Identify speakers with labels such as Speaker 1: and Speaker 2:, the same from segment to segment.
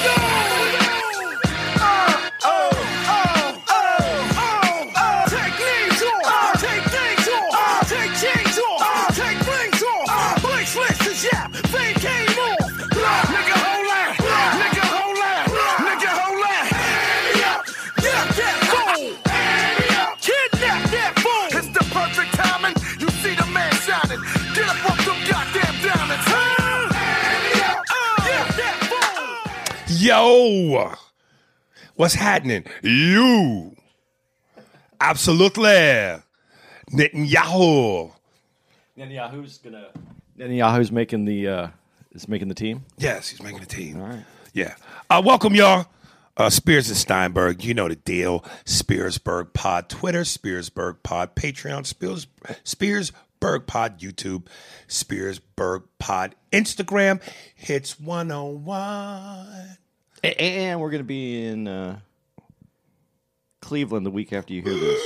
Speaker 1: It's
Speaker 2: Yo, what's happening? You, absolutely, Netanyahu.
Speaker 3: Netanyahu's gonna. Netanyahu's making the uh, is making the team.
Speaker 2: Yes, he's making the team.
Speaker 3: All right.
Speaker 2: Yeah. Uh, welcome, y'all. Uh, Spears and Steinberg, you know the deal. Spearsburg Pod Twitter, Spearsburg Pod Patreon, Spears, Spearsburg Pod YouTube, Spearsburg Pod Instagram. Hits 101.
Speaker 3: A- And we're gonna be in uh, Cleveland the week after you hear this.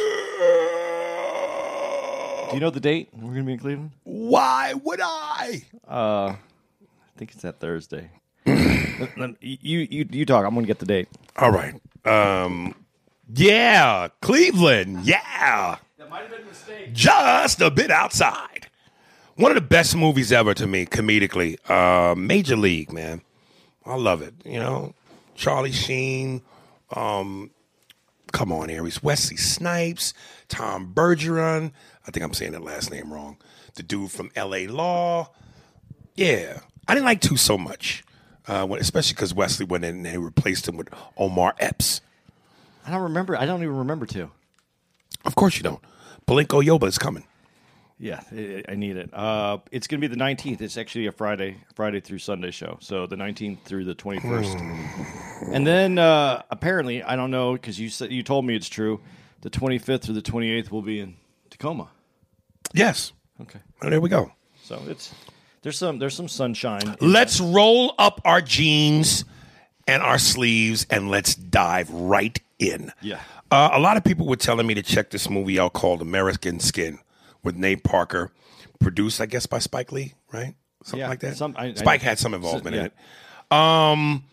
Speaker 3: Do you know the date? We're gonna be in Cleveland.
Speaker 2: Why would I?
Speaker 3: I think it's that Thursday. you you you talk. I'm gonna get the date.
Speaker 2: All right. Um, yeah, Cleveland. Yeah.
Speaker 3: That might have been a mistake.
Speaker 2: just a bit outside. One of the best movies ever to me, comedically. Uh, Major League, man. I love it. You know, Charlie Sheen. Um, come on, Aries. Wesley Snipes, Tom Bergeron. I think I'm saying that last name wrong. The dude from L.A. Law. Yeah, I didn't like two so much, uh, when, especially because Wesley went in and they replaced him with Omar Epps.
Speaker 3: I don't remember. I don't even remember to.
Speaker 2: Of course you don't. Palenko Yoba is coming.
Speaker 3: Yeah, I, need it. Uh, it's going to be the 19th. It's actually a Friday, Friday through Sunday show. So the 19th through the 21st. and then uh, apparently, I don't know because you said you told me it's true. The 25th through the 28th will be in Tacoma.
Speaker 2: Yes.
Speaker 3: Okay,
Speaker 2: Oh, there we go.
Speaker 3: so it's there's some there's some sunshine.
Speaker 2: Let's roll up our jeans and our sleeves and let's dive right in.
Speaker 3: Yeah.
Speaker 2: Uh, a lot of people were telling me to check this movie out called American Skin with Nate Parker, produced, I guess, by Spike Lee, right? Something
Speaker 3: Yeah,
Speaker 2: like that.
Speaker 3: some- I- I-
Speaker 2: Spike had some involvement
Speaker 3: yeah.
Speaker 2: in it. Um,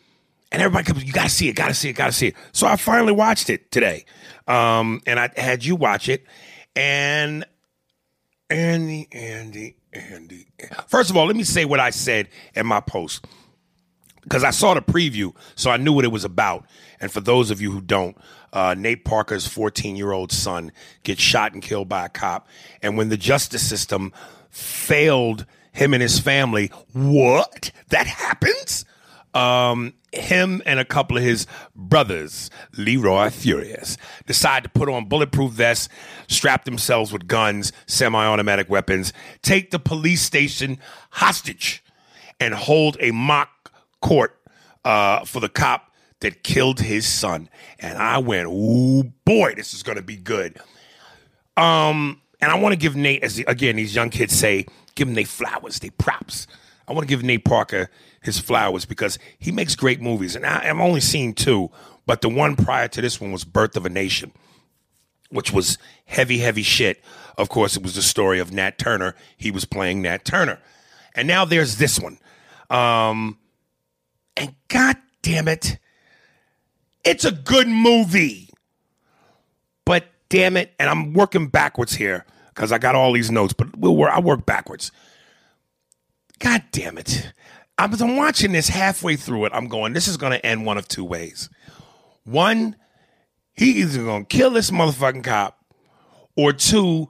Speaker 2: and everybody comes, you gotta see it, gotta see it, gotta see it. So I finally watched it today. Um, and I had you watch it. And Andy, Andy, Andy. First of all, let me say what I said in my post because I saw the preview, so I knew what it was about. And for those of you who don't, uh, Nate Parker's 14 year old son gets shot and killed by a cop. And when the justice system failed him and his family, what? That happens? Um, him and a couple of his brothers, Leroy Furious, decide to put on bulletproof vests, strap themselves with guns, semi automatic weapons, take the police station hostage, and hold a mock court uh, for the cop that killed his son. And I went, ooh, boy, this is going to be good. Um, and I want to give Nate, as again, these young kids say, give them their flowers, their props. I want to give Nate Parker his flowers because he makes great movies. And I, I've only seen two, but the one prior to this one was Birth of a Nation, which was heavy, heavy shit. Of course, it was the story of Nat Turner. He was playing Nat Turner. And now there's this one. Um, and god damn it, it's a good movie. But damn it, and I'm working backwards here because I got all these notes, but we'll work, I work backwards. God damn it. I was I'm watching this halfway through it. I'm going, this is going to end one of two ways. One, he going to kill this motherfucking cop, or two,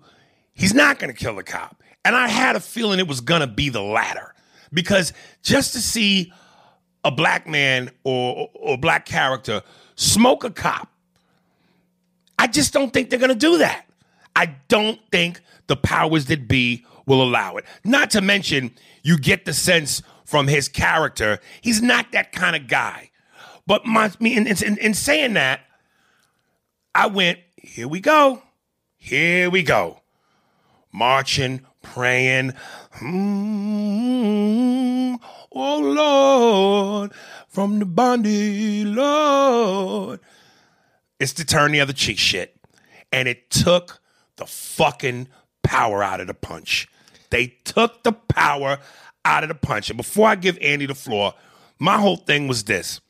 Speaker 2: he's not going to kill the cop. And I had a feeling it was going to be the latter because just to see a black man or, or black character smoke a cop, I just don't think they're going to do that. I don't think the powers that be will allow it. Not to mention, you get the sense from his character, he's not that kind of guy. But my, in, in, in saying that, I went, here we go. Here we go. Marching, praying. Mm, oh Lord, from the bondy Lord. It's to turn the other cheek shit. And it took the fucking power out of the punch. They took the power out of the punch. And before I give Andy the floor, my whole thing was this.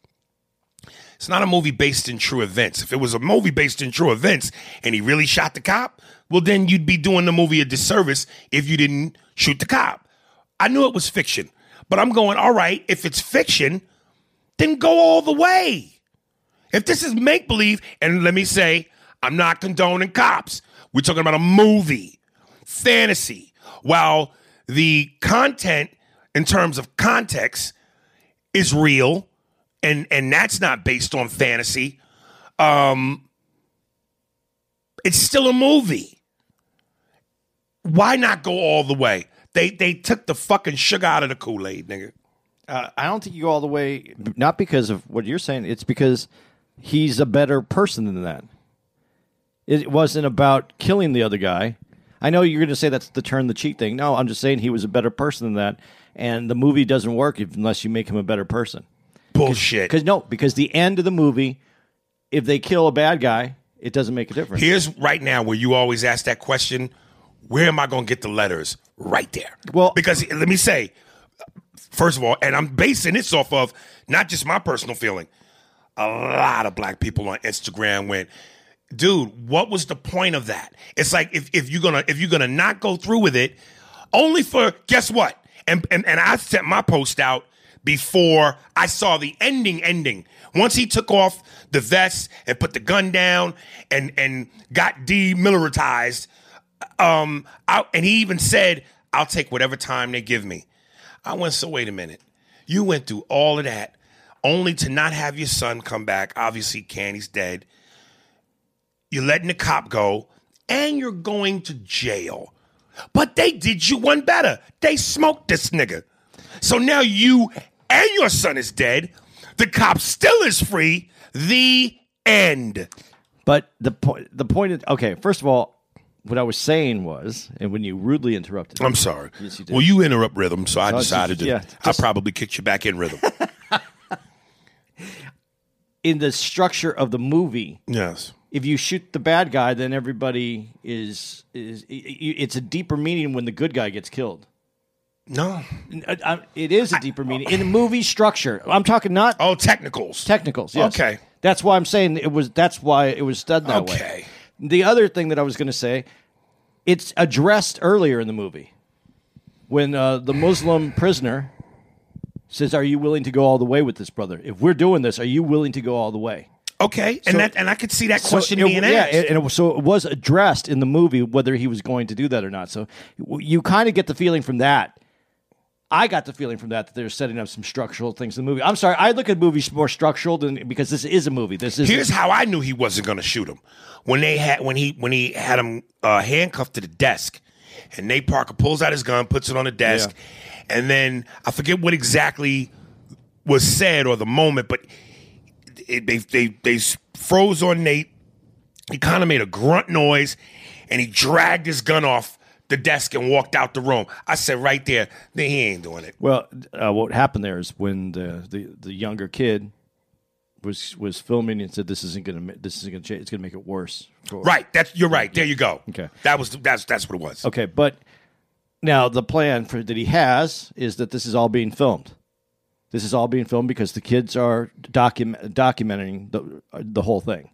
Speaker 2: It's not a movie based in true events. If it was a movie based in true events and he really shot the cop, well, then you'd be doing the movie a disservice if you didn't shoot the cop. I knew it was fiction, but I'm going, all right, if it's fiction, then go all the way. If this is make believe, and let me say, I'm not condoning cops. We're talking about a movie, fantasy. While the content, in terms of context, is real, and and that's not based on fantasy. Um, it's still a movie. Why not go all the way? They they took the fucking sugar out of the Kool Aid, nigga.
Speaker 3: Uh, I don't think you go all the way, not because of what you're saying. It's because he's a better person than that. It wasn't about killing the other guy. I know you're going to say that's the turn the cheek thing. No, I'm just saying he was a better person than that, and the movie doesn't work if, unless you make him a better person.
Speaker 2: Bullshit.
Speaker 3: Because no, because the end of the movie, if they kill a bad guy, it doesn't make a difference.
Speaker 2: Here's right now where you always ask that question: Where am I going to get the letters? Right there.
Speaker 3: Well-
Speaker 2: because let me say, first of all, and I'm basing this off of not just my personal feeling. A lot of black people on Instagram went, dude, what was the point of that? It's like if, if you're gonna if you're gonna not go through with it, only for guess what? And and, and I sent my post out before I saw the ending ending. Once he took off the vest and put the gun down and and got demilitarized, um, I, and he even said, "I'll take whatever time they give me." I went, so wait a minute. You went through all of that only to not have your son come back. Obviously, Candy's dead. You're letting the cop go, and you're going to jail. But they did you one better. They smoked this nigga. So now you and your son is dead. The cop still is free. The end.
Speaker 3: But the point, the point is, okay. First of all, what I was saying was, and when you rudely interrupted, me-
Speaker 2: I'm sorry.
Speaker 3: Yes, you did.
Speaker 2: well, you interrupt rhythm, so I
Speaker 3: Oh,
Speaker 2: decided to.
Speaker 3: yeah,
Speaker 2: I probably kicked you back in rhythm.
Speaker 3: in the structure of the movie,
Speaker 2: yes.
Speaker 3: if you shoot the bad guy, then everybody is is. i- i- It's a deeper meaning when the good guy gets killed.
Speaker 2: No.
Speaker 3: Uh, uh, It is a deeper meaning in the movie structure. I'm talking not
Speaker 2: Oh, technicals.
Speaker 3: technicals. Yes.
Speaker 2: Okay.
Speaker 3: That's why I'm saying it was. That's why it was done that way.
Speaker 2: Okay.
Speaker 3: The other thing that I was going to say, it's addressed earlier in the movie when uh, the Muslim prisoner says, "Are you willing to go all the way with this, brother? If we're doing this, are you willing to go all the way?"
Speaker 2: Okay, and
Speaker 3: So-
Speaker 2: that and I could see that
Speaker 3: So
Speaker 2: question
Speaker 3: it-
Speaker 2: being
Speaker 3: yeah,
Speaker 2: asked.
Speaker 3: and it, so it was addressed in the movie whether he was going to do that or not. So you kind of get the feeling from that. I got the feeling from that that they're setting up some structural things in the movie. I'm sorry, I look at movies more structural than because this is a movie. This is
Speaker 2: Here's how I knew he wasn't going to shoot him when they had when he when he had him uh, handcuffed to the desk, and Nate Parker pulls out his gun, puts it on the desk, and then I forget what exactly was said or the moment, but it, they they they froze on Nate. He kind of made a grunt noise, and he dragged his gun off the desk and walked out the room. I said right there, then he ain't doing it.
Speaker 3: Well, uh, what happened there is when the, the, the younger kid was was filming and said, "This isn't gonna this isn't gonna change. It's gonna make it worse." for-"
Speaker 2: Right, that's you're right. There you go.
Speaker 3: Okay.
Speaker 2: that was that's that's what it was.
Speaker 3: Okay, but now the plan for that he has is that this is all being filmed. This is all being filmed because the kids are document documenting the the whole thing.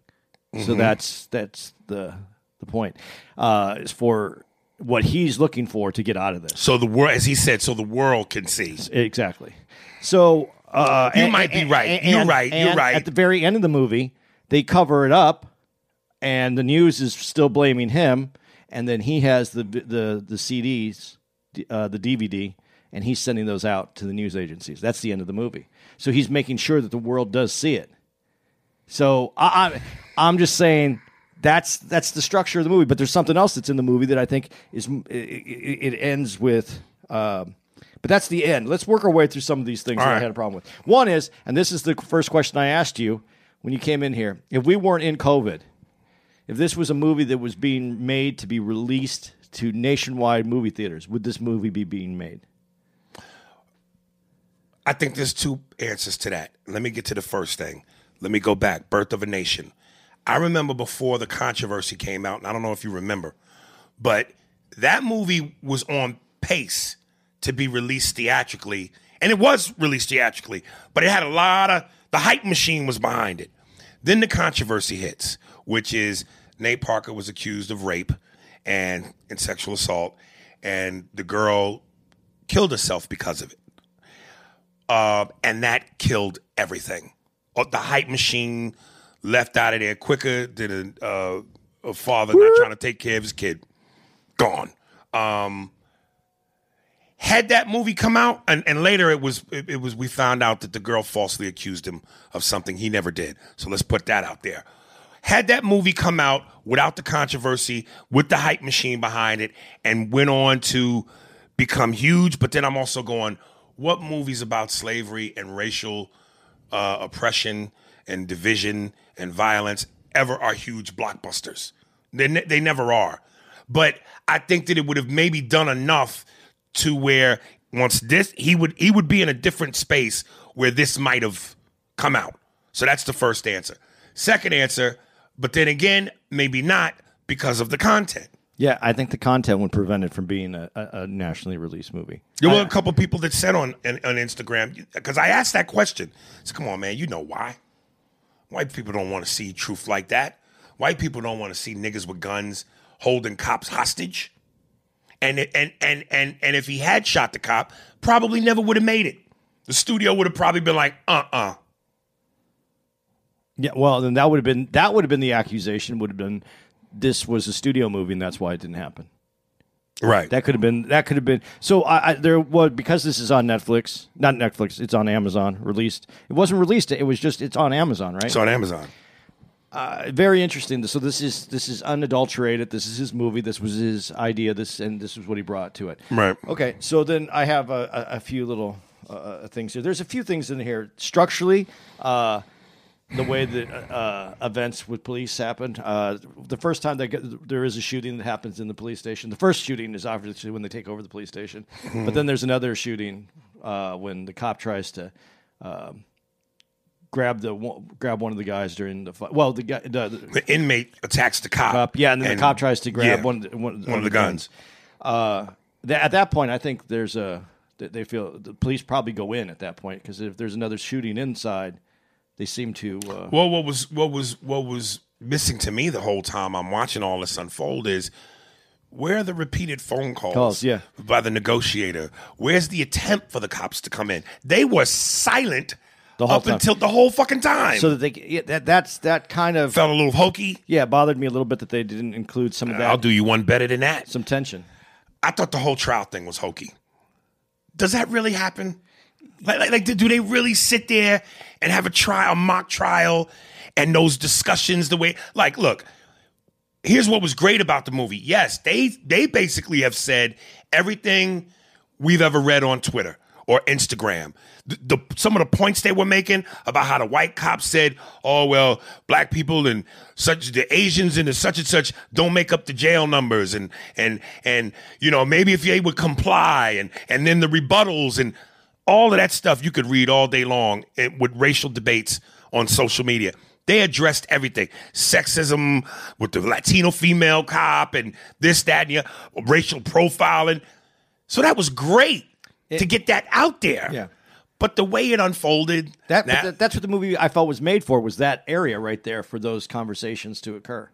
Speaker 3: So that's that's the the point. Uh, is for what he's looking for to get out of this.
Speaker 2: So the world, as he said, so the world can see.
Speaker 3: Exactly. So uh,
Speaker 2: You might be right. You're right. You're right.
Speaker 3: At the very end of the movie, they cover it up, and the news is still blaming him. And then he has the the the CDs, uh, the DVD, and he's sending those out to the news agencies. That's the end of the movie. So he's making sure that the world does see it. So I, I I'm just saying that's that's the structure of the movie. But there's something else that's in the movie that I think is it, it, it ends with. Um, but that's the end. Let's work our way through some of these things that I had a problem with. One is, and this is the first question I asked you when you came in here: if we weren't in COVID, if this was a movie that was being made to be released to nationwide movie theaters, would this movie be being made?
Speaker 2: I think there's two answers to that. Let me get to the first thing. Let me go back. Birth of a Nation. I remember before the controversy came out, and I don't know if you remember, but that movie was on pace to be released theatrically, and it was released theatrically, but it had a lot of the hype machine was behind it. Then the controversy hits, which is Nate Parker was accused of rape and, and sexual assault, and the girl killed herself because of it uh, and that killed everything. Uh, The hype machine left out of there quicker than a, uh, a father not trying to take care of his kid. Gone. Um, had that movie come out, and, and later it was it, it was we found out that the girl falsely accused him of something he never did. So let's put that out there. Had that movie come out without the controversy, with the hype machine behind it, and went on to become huge, but then I'm also going, what movies about slavery and racial uh, oppression and division and violence ever are huge blockbusters? They, ne- they never are. But I think that it would have maybe done enough to where once this he would he would be in a different space where this might have come out. So that's the first answer. Second answer, but then again, maybe not because of the content.
Speaker 3: Yeah, I think the content would prevent it from being a, a, nationally released movie.
Speaker 2: There were a couple people that said on on, on Instagram because I asked that question. So come on, man, you know why? White people don't want to see truth like that. White people don't want to see niggas with guns holding cops hostage. And and and and and if he had shot the cop, probably never would have made it. The studio would have probably been like, uh uh
Speaker 3: Yeah, well, then that would have been that would have been the accusation. Would have been this was a studio movie, and that's why it didn't happen.
Speaker 2: Right.
Speaker 3: That could have been that could have been. So I, I there was because this is on Netflix, not Netflix. It's on Amazon. Released. It wasn't released. It was just it's on Amazon, right?
Speaker 2: it's on Amazon.
Speaker 3: Uh, very interesting. So this is this is unadulterated. This is his movie. This was his idea. This and this is what he brought to it.
Speaker 2: Right.
Speaker 3: Okay. So then I have a, a, a few little uh, things here. There's a few things in here structurally. Uh, the way that uh, events with police happened. Uh, the first time get, there is a shooting that happens in the police station. The first shooting is obviously when they take over the police station, but then there's another shooting uh, when the cop tries to um, grab the one- grab one of the guys during the fight. Well, the guy, the, the
Speaker 2: The inmate attacks the cop.
Speaker 3: cop, yeah, and then the cop tries to grab
Speaker 2: yeah,
Speaker 3: one, of the- one,
Speaker 2: one of the guns.
Speaker 3: Uh, th- at that point, I think there's a they feel the police probably go in at that point because if there's another shooting inside, they seem to. Uh,
Speaker 2: Well, what was what was what was missing to me the whole time I'm watching all this unfold is where are the repeated phone calls,
Speaker 3: Calls, yeah.
Speaker 2: by the negotiator? Where's the attempt for the cops to come in? They were silent
Speaker 3: The whole
Speaker 2: up
Speaker 3: time.
Speaker 2: until the whole fucking time.
Speaker 3: so that they yeah, that that's that kind of
Speaker 2: felt a little hokey.
Speaker 3: yeah it bothered me a little bit that they didn't include some of that
Speaker 2: I'll do you one better than that.
Speaker 3: some tension.
Speaker 2: I thought the whole trial thing was hokey. Does that really happen? Like, like, like, do they really sit there and have a trial, a mock trial, and those discussions the way? Like, look, here's what was great about the movie. Yes, they they basically have said everything we've ever read on Twitter or Instagram. The, the some of the points they were making about how the white cops said, "Oh well, black people and such the Asians and the such and such don't make up the jail numbers," and and and you know maybe if they would comply, and and then the rebuttals and all of that stuff you could read all day long eh, with racial debates on social media. They addressed everything sexism with the Latino female cop and this, that, and the racial profiling. So that was great to get that out there.
Speaker 3: Yeah.
Speaker 2: But the way it unfolded,
Speaker 3: That,
Speaker 2: that-
Speaker 3: that- that's what the movie I felt was made for was that area right there for those conversations to occur.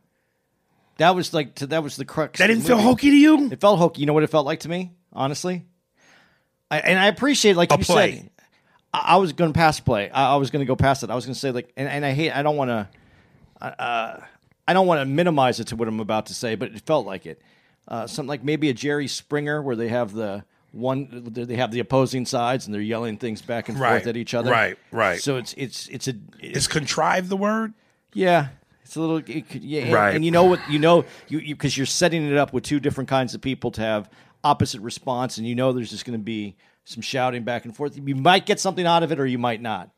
Speaker 3: That was like to, that was the crux.
Speaker 2: That didn't feel hokey to you?
Speaker 3: It felt hokey. You know what it felt like to me, honestly. I, and I appreciate, like
Speaker 2: A
Speaker 3: you
Speaker 2: play.
Speaker 3: said, I, I was going to pass play. I, I was going to go past it. I was going to say like, and, and I hate. I don't want to. Uh, I don't want to minimize it to what I'm about to say, but it felt like it. Uh, something like maybe a Jerry Springer, where they have the one, they have the opposing sides, and they're yelling things back and
Speaker 2: Right,
Speaker 3: forth at each other.
Speaker 2: right, right.
Speaker 3: So it's it's it's a
Speaker 2: Is contrive the word?
Speaker 3: yeah, it's a little it could, yeah, and-
Speaker 2: Right.
Speaker 3: And you know what? You know you because you, are setting it up with two different kinds of people to have opposite response, and you know there's just going to be some shouting back and forth. You might get something out of it, or you might not.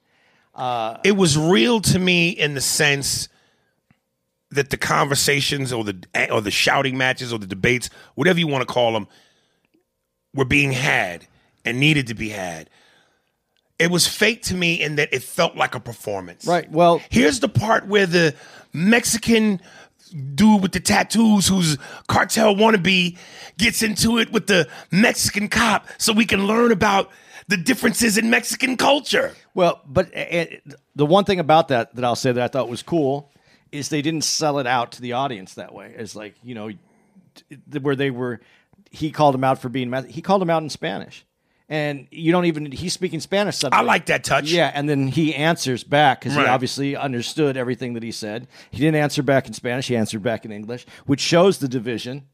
Speaker 2: Uh, it was real to me in the sense that the conversations or the or the shouting matches or the debates, whatever you want to call them, were being had and needed to be had. It was fake to me in that it felt like a performance.
Speaker 3: Right. Well,
Speaker 2: Here's the part where the Mexican dude with the tattoos, who's cartel wannabe, gets into it with the Mexican cop so we can learn about the differences in Mexican culture.
Speaker 3: well, but uh, the one thing about that that I'll say that I thought was cool is they didn't sell it out to the audience that way. It's like you know where they were. He called him out for being. He called him out in Spanish. And you don't even he's speaking Spanish suddenly.
Speaker 2: I like that touch.
Speaker 3: Yeah, and then he answers back because
Speaker 2: Right.
Speaker 3: he obviously understood everything that he said. He didn't answer back in Spanish; he answered back in English, which shows the division.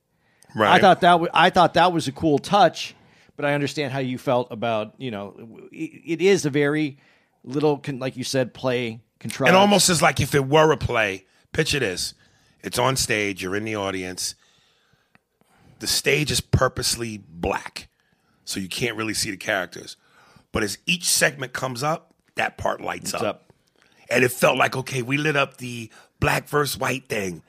Speaker 2: Right.
Speaker 3: I thought that w- I thought that was a cool touch, but I understand how you felt about you know it, it is a very little con- like you said play contrived.
Speaker 2: And almost as like if it were a play. Picture this: it's on stage. You're in the audience. The stage is purposely black, so you can't really see the characters. But as each segment comes up, that part lights up.
Speaker 3: up.
Speaker 2: And it felt like, okay, we lit up the black versus white thing.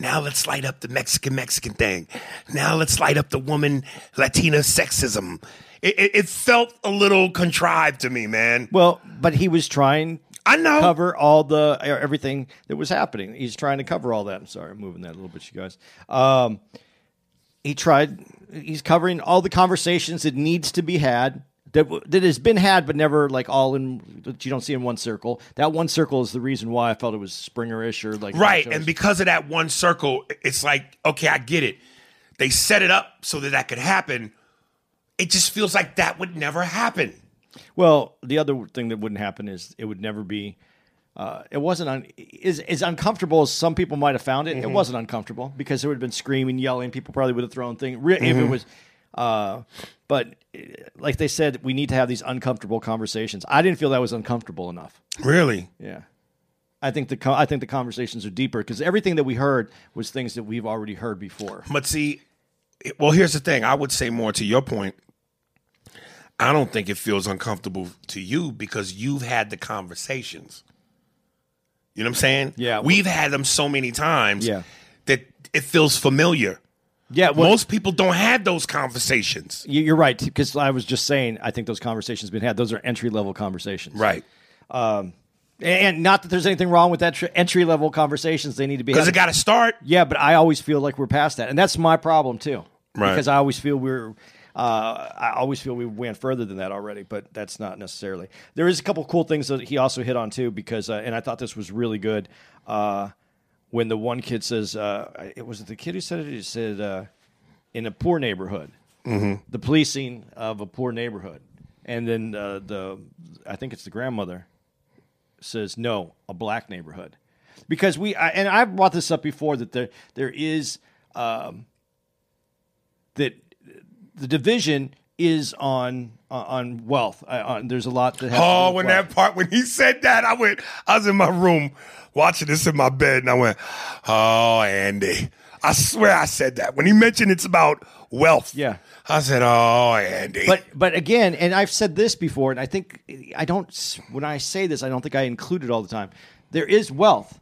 Speaker 2: Now let's light up the Mexican Mexican thing. Now let's light up the woman Latina sexism. It, it, it felt a little contrived to me, man.
Speaker 3: well, but he was trying
Speaker 2: I know.
Speaker 3: cover all the e, everything that was happening. He's trying to cover all that. I'm sorry, I'm moving that a little bit, you guys. Um, he tried. He's covering all the conversations that needs to be had. That, that has been had, but never like all in. That you don't see in one circle. That one circle is the reason why I felt it was Springerish or like
Speaker 2: Right. And because of that one circle, it's like, okay, I get it. They set it up so that that could happen. It just feels like that would never happen.
Speaker 3: Well, the other thing that wouldn't happen is it would never be. Uh, it wasn't un- as, as uncomfortable as some people might have found it. It wasn't uncomfortable because there would have been screaming, yelling. People probably would have thrown things. Re- If it was, uh, but uh, like they said, we need to have these uncomfortable conversations. I didn't feel that was uncomfortable enough.
Speaker 2: Really?
Speaker 3: Yeah, I think the co- I think the conversations are deeper because everything that we heard was things that we've already heard before.
Speaker 2: But see, well, here's the thing. I would say more to your point. I don't think it feels uncomfortable to you because you've had the conversations. You know what I'm saying?
Speaker 3: Yeah.
Speaker 2: We've had them so many times
Speaker 3: Yeah.
Speaker 2: that it feels familiar.
Speaker 3: Yeah, well,
Speaker 2: Most people don't have those conversations.
Speaker 3: you- you're right because I was just saying I think those conversations been had. Those are entry level conversations.
Speaker 2: Right.
Speaker 3: Um, and not that there's anything wrong with that tr- entry level conversations. They need to be
Speaker 2: Because it got to start.
Speaker 3: yeah, but I always feel like we're past that, and that's my problem too.
Speaker 2: Right.
Speaker 3: Because I always feel we're. Uh, I always feel we went further than that already, but that's not necessarily. There is a couple cool things that he also hit on too, because uh, and I thought this was really good. Uh, when the one kid says, uh, "It was the kid who said it." He said, uh, "In a poor neighborhood, the policing of a poor neighborhood," and then uh, the I think it's the grandmother says no, a black neighborhood, because we I, and I've brought this up before that there there is um, that the division is on uh, on wealth. Uh, on, there's a lot that. Has
Speaker 2: Oh, when
Speaker 3: wealth.
Speaker 2: that part, when he said that, I went, I was in my room watching this in my bed, and I went, oh, Andy. I swear I said that. When he mentioned it's about wealth.
Speaker 3: Yeah.
Speaker 2: I said, oh, Andy.
Speaker 3: But but again, and I've said this before, and I think I don't. When I say this, I don't think I include it all the time. There is wealth,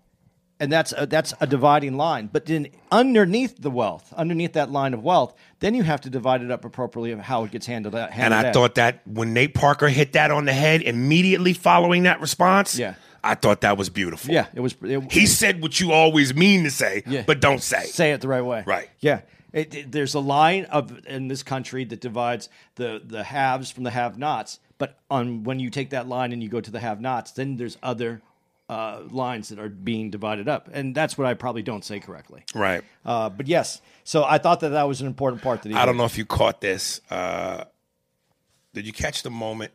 Speaker 3: and that's a, that's a dividing line. But then underneath the wealth, underneath that line of wealth, then you have to divide it up appropriately of how it gets handled. Uh, out-
Speaker 2: and I
Speaker 3: out.
Speaker 2: thought that when Nate Parker hit that on the head immediately following that response,
Speaker 3: Yeah.
Speaker 2: I thought that was beautiful.
Speaker 3: yeah, it was. It,
Speaker 2: He said what you always mean to say,
Speaker 3: Yeah.
Speaker 2: but don't say.
Speaker 3: say it the right way.
Speaker 2: Right.
Speaker 3: Yeah. It, it- there's a line of in this country that divides the the haves from the have-nots. But on when you take that line and you go to the have-nots, then there's other uh, lines that are being divided up, and that's what I probably don't say correctly.
Speaker 2: Right.
Speaker 3: Uh, but yes, so I thought that that was an important part that he.
Speaker 2: I don't know if you caught this. Uh, did you catch the moment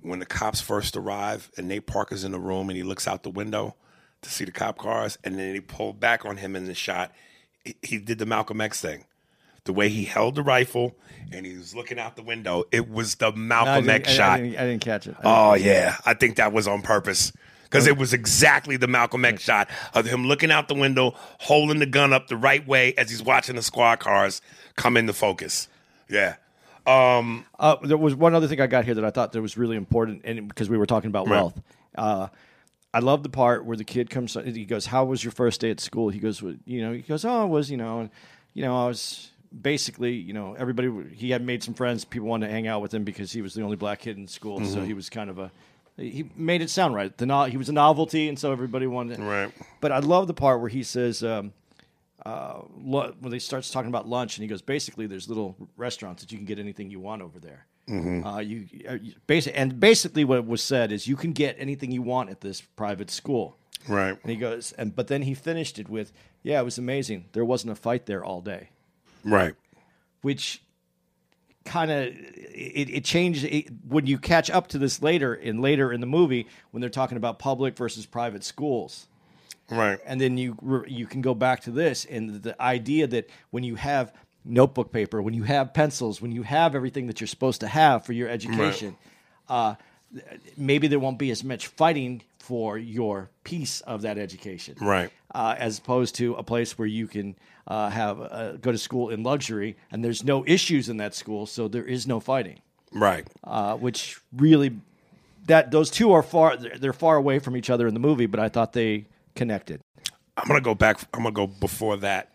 Speaker 2: when the cops first arrive and Nate Parker's in the room and he looks out the window to see the cop cars and then he pulled back on him in the shot? He, he did the Malcolm X thing. The way he held the rifle and he was looking out the window, it was the
Speaker 3: No,
Speaker 2: Malcolm
Speaker 3: didn't-
Speaker 2: X
Speaker 3: I- I
Speaker 2: shot.
Speaker 3: didn't, I didn't catch it.
Speaker 2: Oh yeah, I think that was on purpose because it was exactly the Malcolm X shot of him looking out the window, holding the gun up the right way as he's watching the squad cars come into focus. Yeah,
Speaker 3: Uh, there was one other thing I got here that I thought that was really important, and because we were talking about
Speaker 2: Right.
Speaker 3: wealth. Uh, I love the part where the kid comes. He goes, "How was your first day at school?" He goes, well, "You know," he goes, "Oh, it was you know, and, you know, I was basically, you know, everybody. He had made some friends. People wanted to hang out with him because he was the only black kid in school.
Speaker 2: Mm-hmm.
Speaker 3: So he was kind of a. He made it sound right. The no, he was a novelty, and so everybody wanted. It.
Speaker 2: Right.
Speaker 3: But I love the part where he says. Um, uh, lu- when they starts talking about lunch, and he goes, basically, there's little restaurants that you can get anything you want over there. Uh, you, uh, you basic, and basically what was said is you can get anything you want at this private school.
Speaker 2: right,
Speaker 3: And he goes, and but then he finished it with, yeah, it was amazing. There wasn't a fight there all day,
Speaker 2: right,
Speaker 3: which kind of it, it changed it, when you catch up to this later and later in the movie when they're talking about public versus private schools.
Speaker 2: Right,
Speaker 3: and then you you can go back to this and the idea that when you have notebook paper, when you have pencils, when you have everything that you're supposed to have for your education, uh, maybe there won't be as much fighting for your piece of that education,
Speaker 2: Right.
Speaker 3: Uh, as opposed to a place where you can uh, have uh, go to school in luxury and there's no issues in that school, so there is no fighting,
Speaker 2: right.
Speaker 3: uh, which really that those two are far they're far away from each other in the movie, but I thought they connected.
Speaker 2: I'm gonna go back. I'm gonna go before that.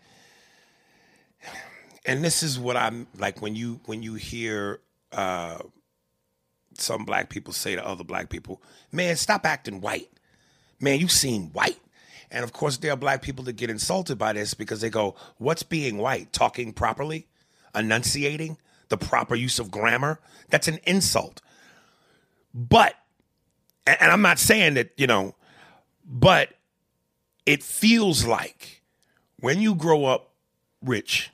Speaker 2: And this is what I'm like when you when you hear uh, some black people say to other black people, "Man, stop acting white. Man, you seem white." And of course, there are black people that get insulted by this because they go, "What's being white? Talking properly, enunciating the proper use of grammar? That's an insult." But, and I'm not saying that you know, but it feels like when you grow up rich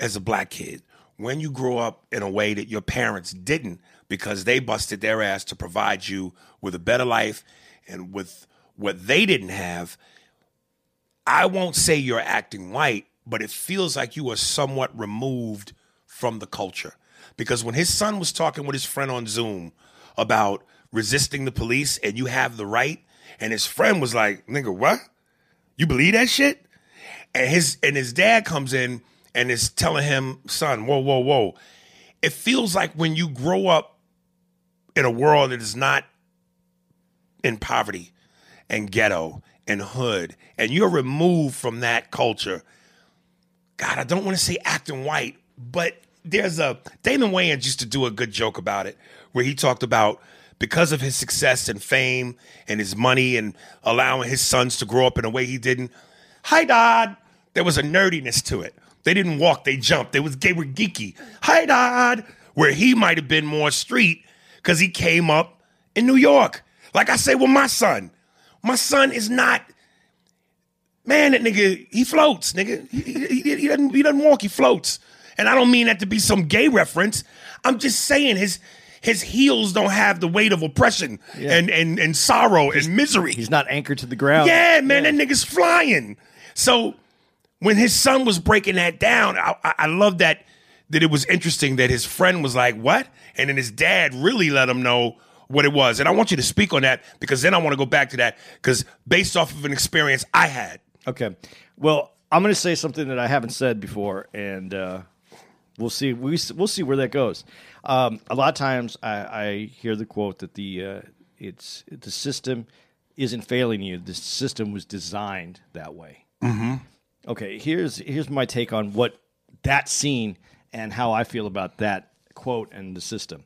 Speaker 2: as a black kid, when you grow up in a way that your parents didn't because they busted their ass to provide you with a better life and with what they didn't have, I won't say you're acting white, but it feels like you are somewhat removed from the culture. Because when his son was talking with his friend on Zoom about resisting the police and you have the right, and his friend was like, nigga, what? You believe that shit? And his and his dad comes in and is telling him, son, whoa, whoa, whoa. It feels like when you grow up in a world that is not in poverty and ghetto and hood, and you're removed from that culture. God, I don't want to say acting white, but there's a Damon Wayans used to do a good joke about it, where he talked about because of his success and fame and his money and allowing his sons to grow up in a way he didn't. Hi, Dad. There was a nerdiness to it. They didn't walk, they jumped. They was they were geeky. Hi, Dad. Where he might have been more street because he came up in New York. Like I say with my son. My son is not man, that nigga, he floats, nigga. He, he, he, doesn't, he doesn't walk, he floats. And I don't mean that to be some gay reference. I'm just saying his his heels don't have the weight of oppression and, and, and sorrow and misery.
Speaker 3: He's not anchored to the ground.
Speaker 2: Yeah, man, that nigga's flying. So when his son was breaking that down, I, I, I love that that it was interesting that his friend was like, "What?" and then his dad really let him know what it was. And I want you to speak on that because then I want to go back to that because based off of an experience I had.
Speaker 3: Okay. Well, I'm going to say something that I haven't said before, and uh, we'll see. We, we'll see where that goes. Um, a lot of times, I, I hear the quote that the uh, it's the system isn't failing you. The system was designed that way. Mm-hmm. Okay. Here's here's my take on what that scene and how I feel about that quote and the system.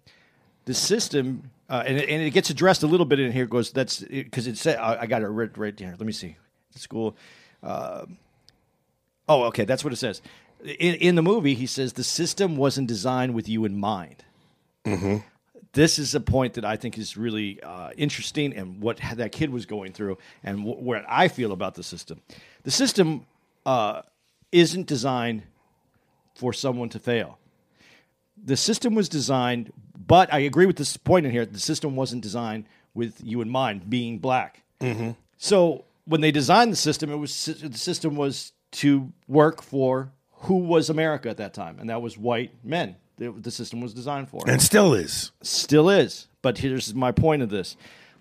Speaker 3: The system, uh, and, it, and it gets addressed a little bit in here. Goes that's because it said I, I got it right, right here. Let me see. School. Uh, oh, okay. That's what it says. In, in the movie, he says the system wasn't designed with you in mind. this is a point that I think is really uh, interesting and what that kid was going through and wh- what I feel about the system. The system uh, isn't designed for someone to fail. The system was designed, but I agree with this point in here. The system wasn't designed with you in mind, being black. Mm-hmm. So when they designed the system, it was the system was to work for who was America at that time, and that was white men. The, the system was designed for,
Speaker 2: And still is.
Speaker 3: still is. But here's my point of this: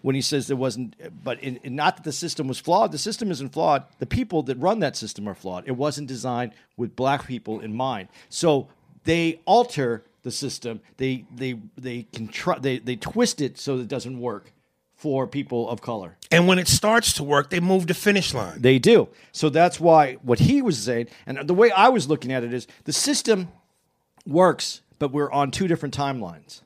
Speaker 3: when he says there wasn't, but in, in- not that the system was flawed. The system isn't flawed. The people that run that system are flawed. It wasn't designed with black people in mind. So they alter the system. They they they can try, they they twist it so that it doesn't work for people of color.
Speaker 2: And when it starts to work, they move the finish line.
Speaker 3: They do. So that's why what he was saying, and the way I was looking at it is the system works, but we're on two different timelines.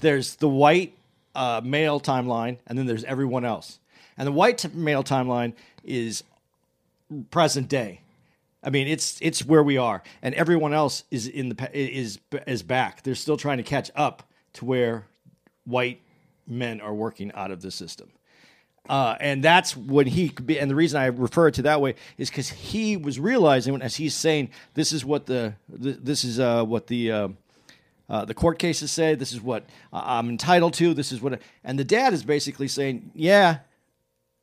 Speaker 3: There's the white uh, male timeline, and then there's everyone else. And the white t- male timeline is present day. I mean, it's it's where we are, and everyone else is in the is is back. They're still trying to catch up to where white men are working out of the system. Uh, and that's when he and the reason I refer to that way is because he was realizing as he's saying this is what the this is uh, what the uh, uh, the court cases say this is what uh, I'm entitled to this is what and the dad is basically saying yeah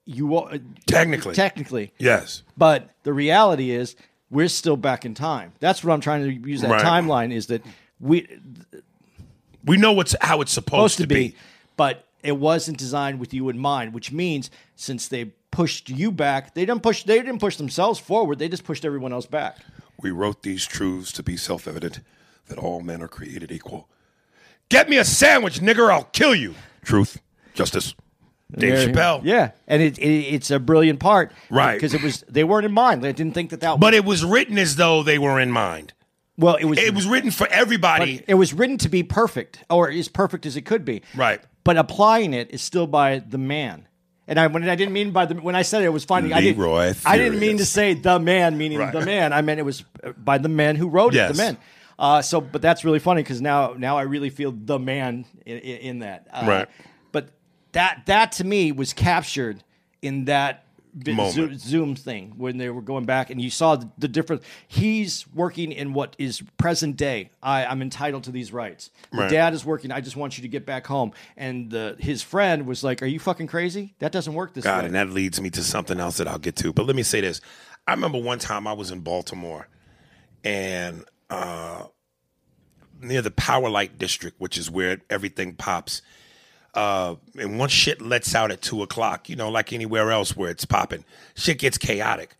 Speaker 3: you are
Speaker 2: Technically.
Speaker 3: technically
Speaker 2: Yes.
Speaker 3: but the reality is we're still back in time that's what I'm trying to use that
Speaker 2: Right.
Speaker 3: timeline is that we
Speaker 2: We know what's how it's supposed,
Speaker 3: supposed to be, but it wasn't designed with you in mind, which means since they pushed you back, they didn't push they didn't push themselves forward, they just pushed everyone else back.
Speaker 2: We wrote these truths to be self evident that all men are created equal. Get me a sandwich, nigger, I'll kill you. Truth, justice. Dave
Speaker 3: There-
Speaker 2: Chappelle.
Speaker 3: Yeah, and it, it it's a brilliant part,
Speaker 2: Right.
Speaker 3: Because it was they weren't in mind. They didn't think that that.
Speaker 2: But it was written as though they were in mind.
Speaker 3: well, it was
Speaker 2: It was written for everybody.
Speaker 3: it was written to be perfect, or as perfect as it could be.
Speaker 2: Right.
Speaker 3: But applying it is still by the man. And I when I didn't mean by the when I said it, it was funny. I didn't,
Speaker 2: Leroy
Speaker 3: I didn't mean to say the man, meaning
Speaker 2: Right.
Speaker 3: the man. I meant it was by the man who wrote
Speaker 2: Yes.
Speaker 3: it, the man. Uh, so, but that's really funny because now, now I really feel the man in, in, that. Uh,
Speaker 2: Right.
Speaker 3: But that that to me was captured in that vi-
Speaker 2: Moment.
Speaker 3: Zo- Zoom thing when they were going back, and you saw the, the difference. He's working in what is present day. I, I'm entitled to these rights. The
Speaker 2: Right.
Speaker 3: dad is working. I just want you to get back home. And the, his friend was like, "Are you fucking crazy? That doesn't work this
Speaker 2: God,
Speaker 3: way."
Speaker 2: and that leads me to something else that I'll get to. But let me say this. I remember one time I was in Baltimore and uh, near the Power Light District, which is where everything pops. Uh, and once shit lets out at two o'clock, you know, like anywhere else where it's popping, shit gets chaotic.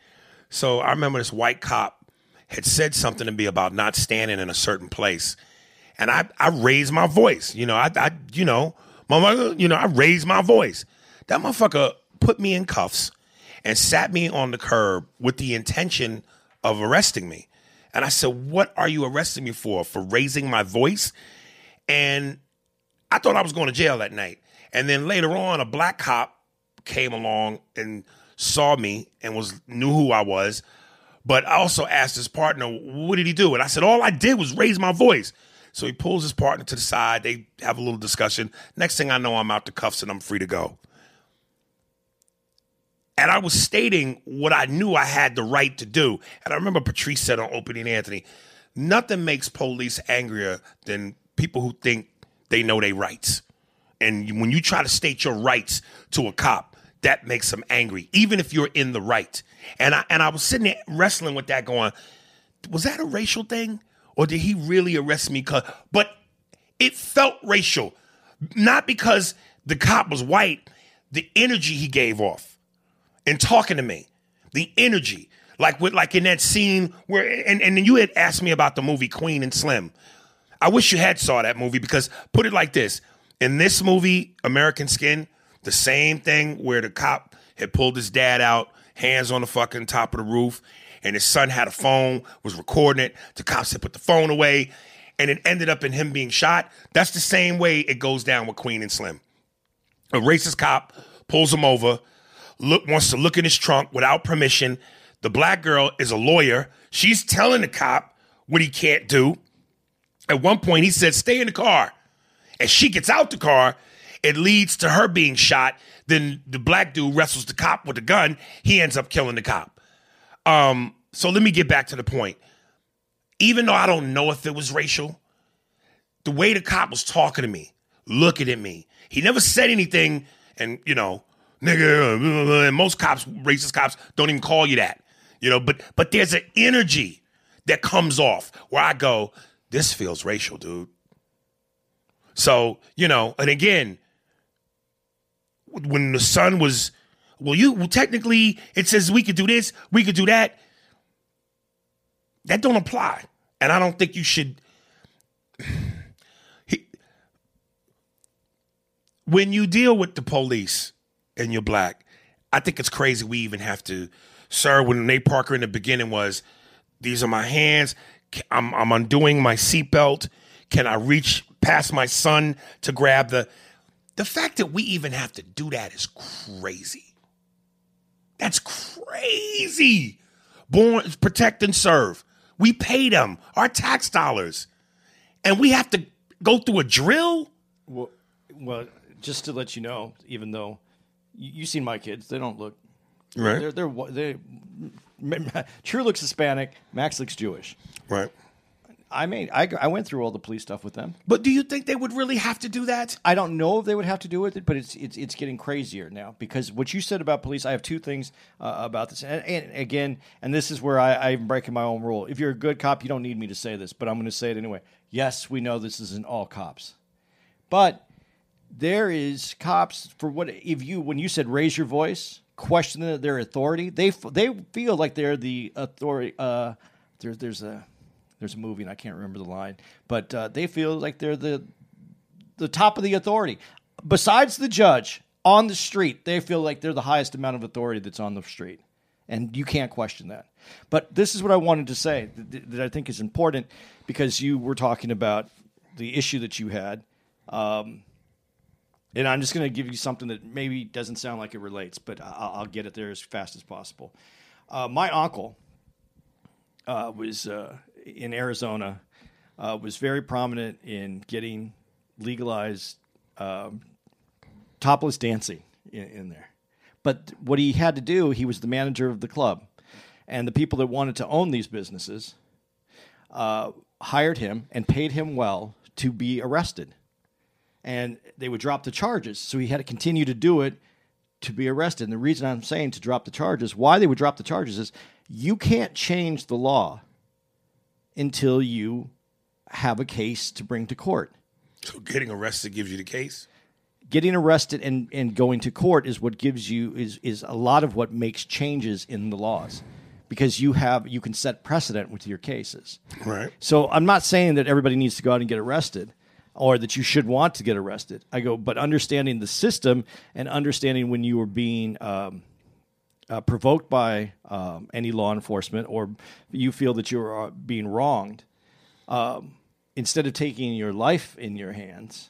Speaker 2: So I remember this white cop had said something to me about not standing in a certain place, and I I raised my voice. You know, I, I you know, motherfucker, you know, I raised my voice. That motherfucker put me in cuffs and sat me on the curb with the intention of arresting me. And I said, "What are you arresting me for? For raising my voice?" And I thought I was going to jail that night. And then later on, a black cop came along and saw me and was knew who I was, but I also asked his partner, "What did he do?" And I said, "All I did was raise my voice." So he pulls his partner to the side. They have a little discussion. Next thing I know, I'm out the cuffs and I'm free to go. And I was stating what I knew I had the right to do. And I remember Patrice said on Opie and Anthony, nothing makes police angrier than people who think they know their rights. And when you try to state your rights to a cop, that makes them angry, even if you're in the right. And I and I was sitting there wrestling with that, going, was that a racial thing, or did he really arrest me? Cause, But it felt racial, not because the cop was white. The energy he gave off in talking to me, the energy, like with like in that scene where, and and then you had asked me about the movie Queen and Slim. I wish you had saw that movie because put it like this: in this movie, American Skin, the same thing where the cop had pulled his dad out, hands on the fucking top of the roof, and his son had a phone, was recording it. The cops had put the phone away, and it ended up in him being shot. That's the same way it goes down with Queen and Slim. A racist cop pulls him over, look wants to look in his trunk without permission. The black girl is a lawyer. She's telling the cop what he can't do. At one point, he said, "Stay in the car." and she gets out the car, it leads to her being shot. Then the black dude wrestles the cop with a gun. He ends up killing the cop. Um, so let me get back to the point. Even though I don't know if it was racial, the way the cop was talking to me, looking at me, he never said anything. And you know, nigga, most cops, racist cops, don't even call you that. You know, but but there's an energy that comes off where I go, this feels racial, dude. So you know, and again, when the sun was, well, you well, technically it says we could do this, we could do that. That don't apply, and I don't think you should. He, when you deal with the police and you're black, I think it's crazy we even have to. Sir, when Nate Parker in the beginning was, these are my hands. I'm, I'm undoing my seatbelt. Can I reach past my son to grab the? The fact that we even have to do that is crazy. That's crazy. Born protect and serve. We pay them our tax dollars, and we have to go through a drill.
Speaker 3: Well, well, just to let you know, even though you, you've seen my kids, they don't look.
Speaker 2: Right.
Speaker 3: They're they're they. True looks Hispanic. Max looks Jewish.
Speaker 2: Right.
Speaker 3: I mean, I, I went through all the police stuff with them.
Speaker 2: But do you think they would really have to do that?
Speaker 3: I don't know if they would have to do with it, but it's it's it's getting crazier now because what you said about police. I have two things uh, about this, and, and again, and this is where I, I'm breaking my own rule. If you're a good cop, you don't need me to say this, but I'm going to say it anyway. Yes, we know this isn't all cops, but there is cops for what if you when you said raise your voice, question their- authority. They they feel like they're the authority. Uh, there's there's a there's a movie and I can't remember the line, but uh, they feel like they're the the top of the authority. Besides the judge on the street, they feel like they're the highest amount of authority that's on the street. And you can't question that. But this is what I wanted to say that, that I think is important because you were talking about the issue that you had. Um, and I'm just going to give you something that maybe doesn't sound like it relates, but I'll, I'll get it there as fast as possible. Uh, my uncle uh, was uh, in Arizona, uh, was very prominent in getting legalized um, topless dancing in, in there. But what he had to do, he was the manager of the club, and the people that wanted to own these businesses uh, hired him and paid him well to be arrested, and they would drop the charges. So he had to continue to do it to be arrested. And the reason I'm saying to drop the charges, why they would drop the charges is you can't change the law until you have a case to bring to court.
Speaker 2: So getting arrested gives you the case.
Speaker 3: Getting arrested and, and going to court is what gives you is is a lot of what makes changes in the laws. Because you have you can set precedent with your cases.
Speaker 2: Right.
Speaker 3: So I'm not saying that everybody needs to go out and get arrested or that you should want to get arrested. I go, but understanding the system and understanding when you are being um, uh, provoked by um, any law enforcement or you feel that you're uh, being wronged, um, instead of taking your life in your hands,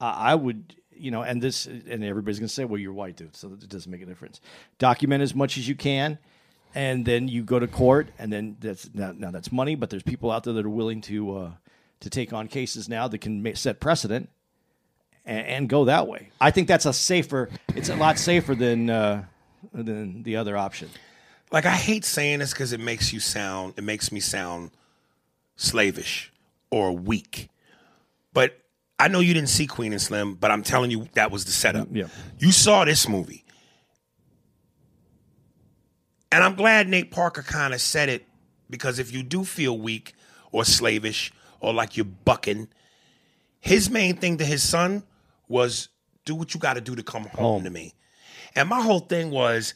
Speaker 3: I I would, you know, and this, and everybody's to say, well, you're white, dude, so it doesn't make a difference. Document as much as you can, and then you go to court, and then that's now, now that's money, but there's people out there that are willing to uh, to take on cases now that can set precedent and, and go that way. I think that's a safer. It's a lot safer than uh, than the other option.
Speaker 2: Like I hate saying this because it makes you sound. It makes me sound slavish or weak. But I know you didn't see Queen and Slim, but I'm telling you that was the setup.
Speaker 3: Yeah.
Speaker 2: You saw this movie. And I'm glad Nate Parker kind of said it because if you do feel weak or slavish or like you're bucking, his main thing to his son was do what you got to do to come home to me. And my whole thing was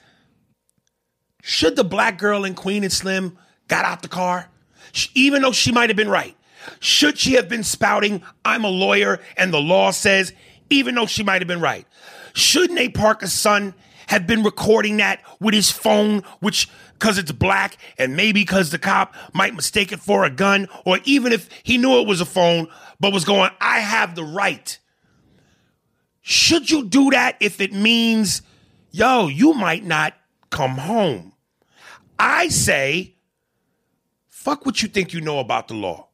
Speaker 2: should the black girl in Queen and Slim got out the car, sh- even though she might have been right? Should she have been spouting, I'm a lawyer and the law says, even though she might have been right? Should Nate Parker's son have been recording that with his phone, which, because it's black and maybe because the cop might mistake it for a gun, or even if he knew it was a phone, but was going, I have the right. Should you do that if it means, yo, you might not come home? I say, fuck what you think you know about the law.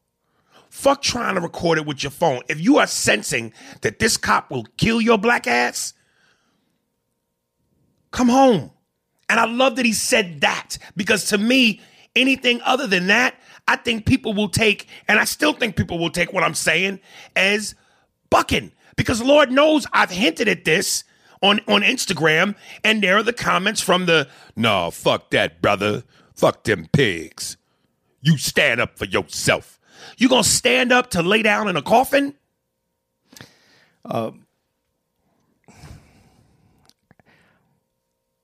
Speaker 2: Fuck trying to record it with your phone. If you are sensing that this cop will kill your black ass, come home. And I love that he said that because to me, anything other than that, I think people will take, and I still think people will take what I'm saying as bucking. Because Lord knows I've hinted at this on, on Instagram, and there are the comments from the, no, fuck that, brother. Fuck them pigs. You stand up for yourself. You gonna stand up to lay down in a coffin?
Speaker 3: Um,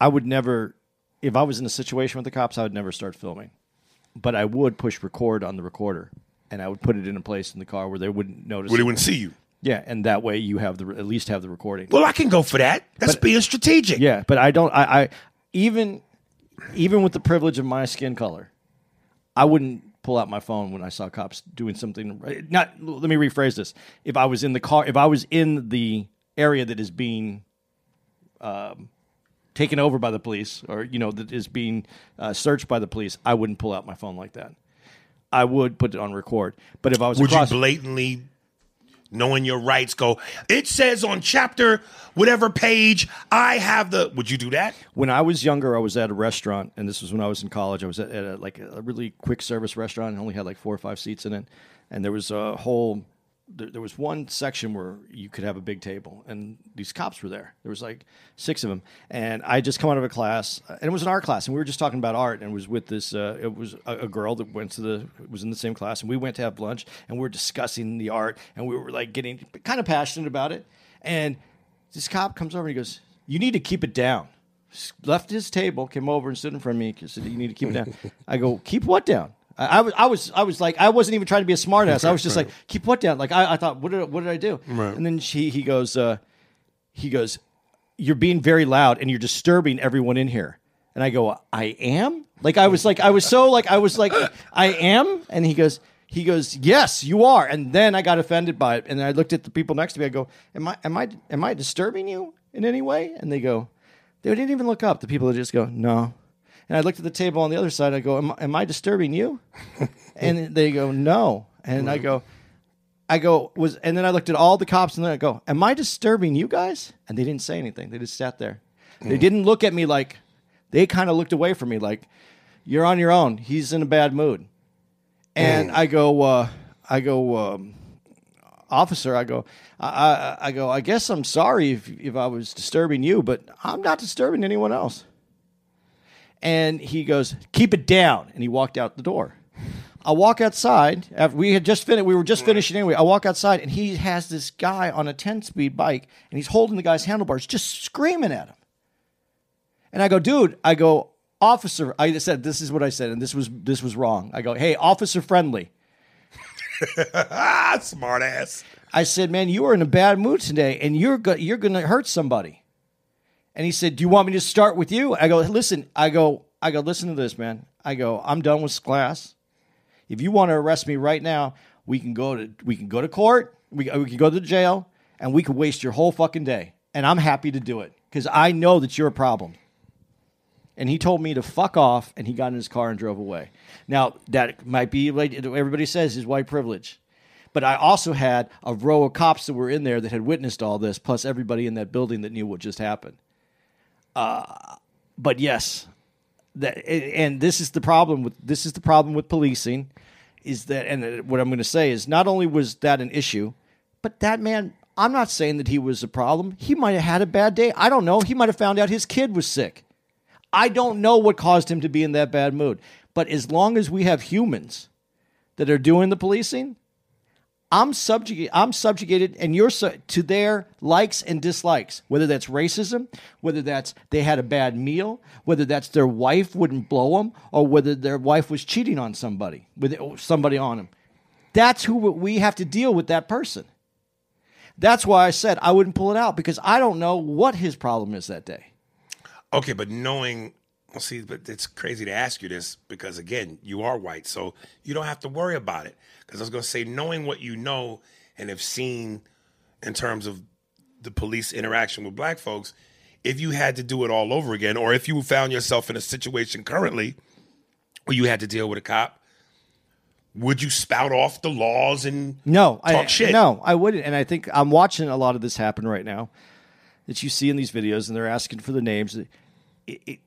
Speaker 3: I would never, if I was in a situation with the cops, I would never start filming. But I would push record on the recorder, and I would put it in a place in the car where they wouldn't notice.
Speaker 2: Well, they
Speaker 3: it.
Speaker 2: wouldn't see you.
Speaker 3: Yeah, and that way you have the at least have the recording.
Speaker 2: Well, I can go for that. That's
Speaker 3: But-
Speaker 2: being strategic.
Speaker 3: Yeah, but I don't. I, I even even with the privilege of my skin color, I wouldn't pull out my phone when I saw cops doing something. Not. Let me rephrase this. If I was in the car, if I was in the area that is being um, taken over by the police, or you know that is being uh, searched by the police, I wouldn't pull out my phone like that. I would put it on record. But if I was
Speaker 2: Would
Speaker 3: across,
Speaker 2: you blatantly, knowing your rights, go? It says on chapter whatever page I have the. Would you do that?
Speaker 3: when I was younger, I was at a restaurant, and this was when I was in college. I was at, at a, like a really quick service restaurant, and only had like four or five seats in it. And there was a whole, there, there was one section where you could have a big table, and these cops were there. There was like six of them, and I just come out of a class, and it was an art class, and we were just talking about art, and it was with this, uh, it was a, a girl that went to the, was in the same class, and we went to have lunch, and we were discussing the art, and we were like getting kind of passionate about it, and this cop comes over and he goes, "You need to keep it down." Left his table, came over and stood in front of me. Said, "You need to keep it down." I go, "Keep what down?" I, I was, I was, I was like, I wasn't even trying to be a smartass. I was just like, "Keep what down?" Like I, I thought, what did, what did I do? And then she, he goes, uh, he goes, "You're being very loud and you're disturbing everyone in here." And I go, "I am." Like I was like, I was so like, I was like, I am. And he goes, he goes, "Yes, you are." And then I got offended by it, and I looked at the people next to me. I go, "Am I, am I, am I disturbing you in any way?" And they go, they didn't even look up. The people that just go, "No." And I looked at the table on the other side. I go, "Am, am I disturbing you?" and they go, "No." And I go, I go was, and then I looked at all the cops, and then I go, "Am I disturbing you guys?" And they didn't say anything. They just sat there. They didn't look at me like. They kind of looked away from me, like, "You're on your own. He's in a bad mood." And I go, uh, I go, um, officer. I go, I, I, I go. I guess I'm sorry if if I was disturbing you, but I'm not disturbing anyone else. And he goes, "Keep it down," and he walked out the door. I walk outside after we had just finished. We were just finishing anyway. I walk outside, and he has this guy on a ten-speed bike, and he's holding the guy's handlebars, just screaming at him. And I go, dude. I go, officer. I said this is what I said, and this was this was wrong. I go, hey, officer friendly.
Speaker 2: Ah, smart ass.
Speaker 3: I said, man, you are in a bad mood today, and you're go- you're going to hurt somebody. And he said, do you want me to start with you? I go, listen. I go, I go, listen to this, man. I go, I'm done with class. If you want to arrest me right now, we can go to we can go to court. We, we can go to jail, and we can waste your whole fucking day. And I'm happy to do it because I know that you're a problem. And he told me to fuck off, and he got in his car and drove away. Now that might be like everybody says is white privilege, but I also had a row of cops that were in there that had witnessed all this, plus everybody in that building that knew what just happened. Uh, but yes, that and this is the problem with this is the problem with policing is that and what I'm going to say is not only was that an issue, but that man I'm not saying that he was a problem. He might have had a bad day. I don't know. He might have found out his kid was sick. I don't know what caused him to be in that bad mood. But as long as we have humans that are doing the policing, I'm subjugated. I'm subjugated, and you're su- to their likes and dislikes. Whether that's racism, whether that's they had a bad meal, whether that's their wife wouldn't blow them, or whether their wife was cheating on somebody with somebody on them. That's who we have to deal with. That person. That's why I said I wouldn't pull it out because I don't know what his problem is that day.
Speaker 2: Okay, but knowing, well, see, but it's crazy to ask you this because again, you are white, so you don't have to worry about it. Because I was going to say, knowing what you know and have seen in terms of the police interaction with black folks, if you had to do it all over again, or if you found yourself in a situation currently where you had to deal with a cop, would you spout off the laws and
Speaker 3: No,
Speaker 2: talk
Speaker 3: I,
Speaker 2: shit?
Speaker 3: No, I wouldn't. And I think I'm watching a lot of this happen right now that you see in these videos, and they're asking for the names. It, it,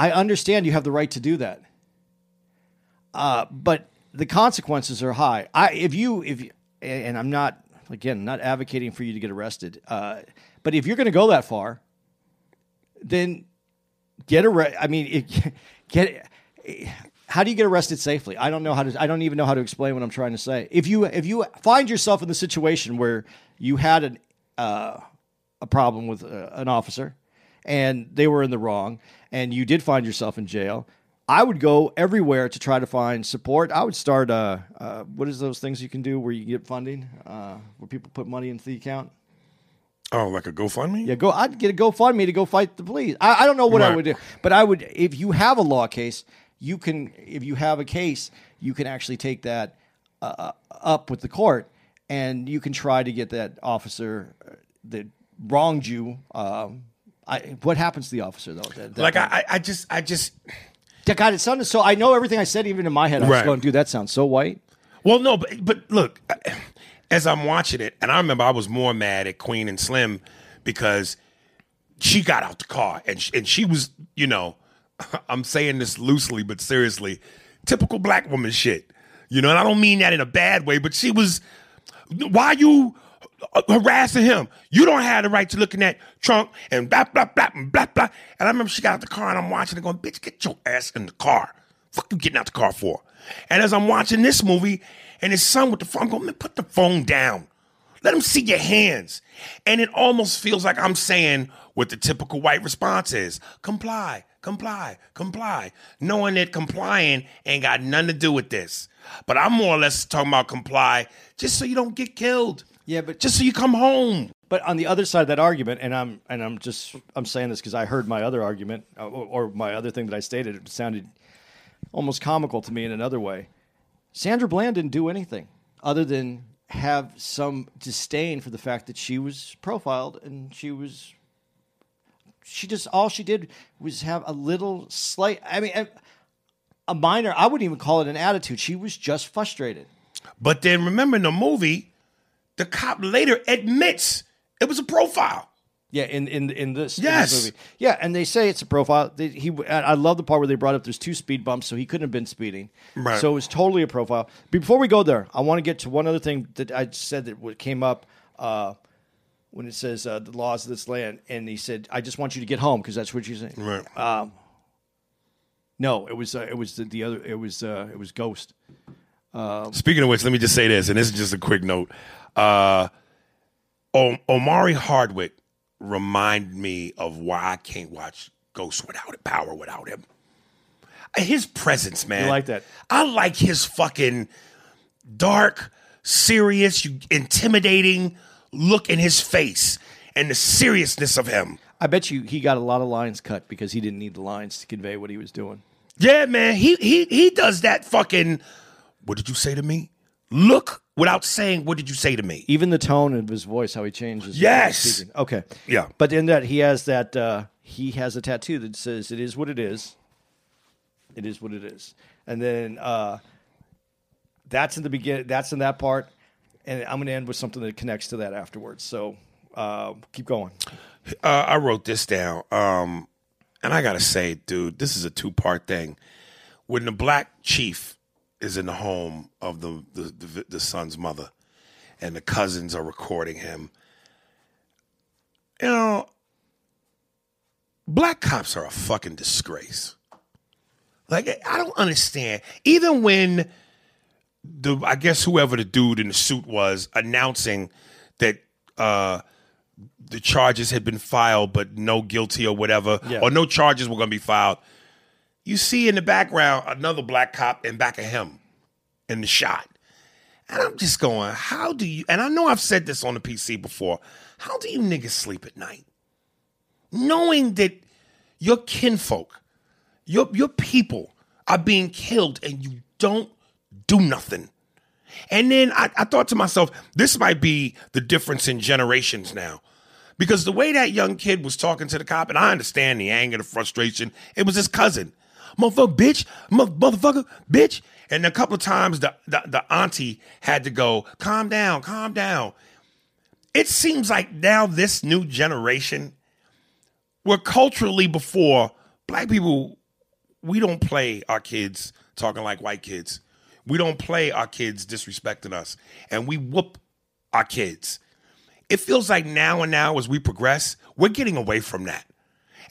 Speaker 3: I understand you have the right to do that, uh, but the consequences are high. I if you if you, and I'm not again not advocating for you to get arrested, uh, but if you're going to go that far, then get arrested. I mean, it, get. How do you get arrested safely? I don't know how to. I don't even know how to explain what I'm trying to say. If you if you find yourself in the situation where you had an uh, a problem with uh, an officer and they were in the wrong, and you did find yourself in jail, I would go everywhere to try to find support. I would start. Uh, uh, what is those things you can do where you get funding, uh, where people put money into the account?
Speaker 2: Oh, like a GoFundMe?
Speaker 3: Yeah, go. I'd get a GoFundMe to go fight the police. I, I don't know what I would do, but I would. If you have a law case, you can. If you have a case, you can actually take that uh, up with the court, and you can try to get that officer uh, that wronged you. Um, I, what happens to the officer though? That, that
Speaker 2: Like I, I- just, I just.
Speaker 3: that God, it sounded so. I know everything I said, even in my head. I was
Speaker 2: Right.
Speaker 3: going, dude, that sounds so white.
Speaker 2: Well, no, but but look, as I'm watching it, and I remember I was more mad at Queen and Slim because she got out the car and she, and she was, you know, I'm saying this loosely but seriously, typical black woman shit. You know, and I don't mean that in a bad way, but she was. Why you Uh, harassing him? You don't have the right to look in that trunk and blah blah blah and blah blah. And I remember she got out the car and I'm watching it going, bitch, get your ass in the car. Fuck you getting out the car for? And as I'm watching this movie, and his son with the phone, I'm going, man, put the phone down. Let him see your hands. And it almost feels like I'm saying what the typical white response is comply, comply, comply, knowing that complying ain't got nothing to do with this. But I'm more or less talking about comply just so you don't get killed.
Speaker 3: Yeah, but-
Speaker 2: just so you come home.
Speaker 3: But on the other side of that argument, and I'm and I'm just I'm saying this because I heard my other argument uh, or, or my other thing that I stated. It sounded almost comical to me in another way. Sandra Bland didn't do anything other than have some disdain for the fact that she was profiled and she was. She just all she did was have a little slight. I mean, a, a minor. I wouldn't even call it an attitude. She was just frustrated.
Speaker 2: But then remember in the movie, the cop later admits it was a profile.
Speaker 3: Yeah, in in in this, in this movie. Yeah, and they say it's a profile. They, he, I love the part where they brought up there's two speed bumps, so he couldn't have been speeding.
Speaker 2: Right.
Speaker 3: So it was totally a profile. Before we go there, I want to get to one other thing that I said that came up uh, when it says uh, the laws of this land, and he said, "I just want you to get home because that's what you're saying."
Speaker 2: Right.
Speaker 3: No, it was uh, it was the, the other it was uh, it was Ghost.
Speaker 2: Speaking of which, let me just say this, and this is just a quick note. Uh, o- Omari Hardwick reminded me of why I can't watch Ghost without it, Power without him. His presence, man.
Speaker 3: You like that?
Speaker 2: I like his fucking dark, serious, you- intimidating look in his face and the seriousness of him.
Speaker 3: I bet you he got a lot of lines cut because he didn't need the lines to convey what he was doing.
Speaker 2: Yeah, man. He he he does that fucking. What did you say to me? Look without saying. What did you say to me?
Speaker 3: Even the tone of his voice, how he changes.
Speaker 2: Yes!
Speaker 3: Okay.
Speaker 2: Yeah.
Speaker 3: But in that he has that uh, he has a tattoo that says "It is what it is." It is what it is, and then uh, that's in the beginning. That's in that part, and I'm going to end with something that connects to that afterwards. So uh, keep going.
Speaker 2: Uh, I wrote this down, um, and I gotta say, dude, this is a two part thing. When the black chief is in the home of the the, the the son's mother, and the cousins are recording him, you know, black cops are a fucking disgrace. Like I don't understand. Even when the I guess whoever the dude in the suit was announcing that uh the charges had been filed but no guilty or whatever
Speaker 3: Yeah.
Speaker 2: or no charges were going to be filed. You see in the background another black cop in back of him in the shot. And I'm just going, how do you and I know I've said this on the PC before. How do you niggas sleep at night? Knowing that your kinfolk your your people are being killed and you don't do nothing. And then I, I thought to myself, this might be the difference in generations now. Because the way that young kid was talking to the cop, and I understand the anger, the frustration, it was his cousin. Motherfucker, bitch, mother, motherfucker, bitch. And a couple of times the, the the auntie had to go, calm down, calm down. It seems like now this new generation, where culturally before black people, we don't play our kids talking like white kids. We don't play our kids disrespecting us, and we whoop our kids. It feels like now and now as we progress, we're getting away from that.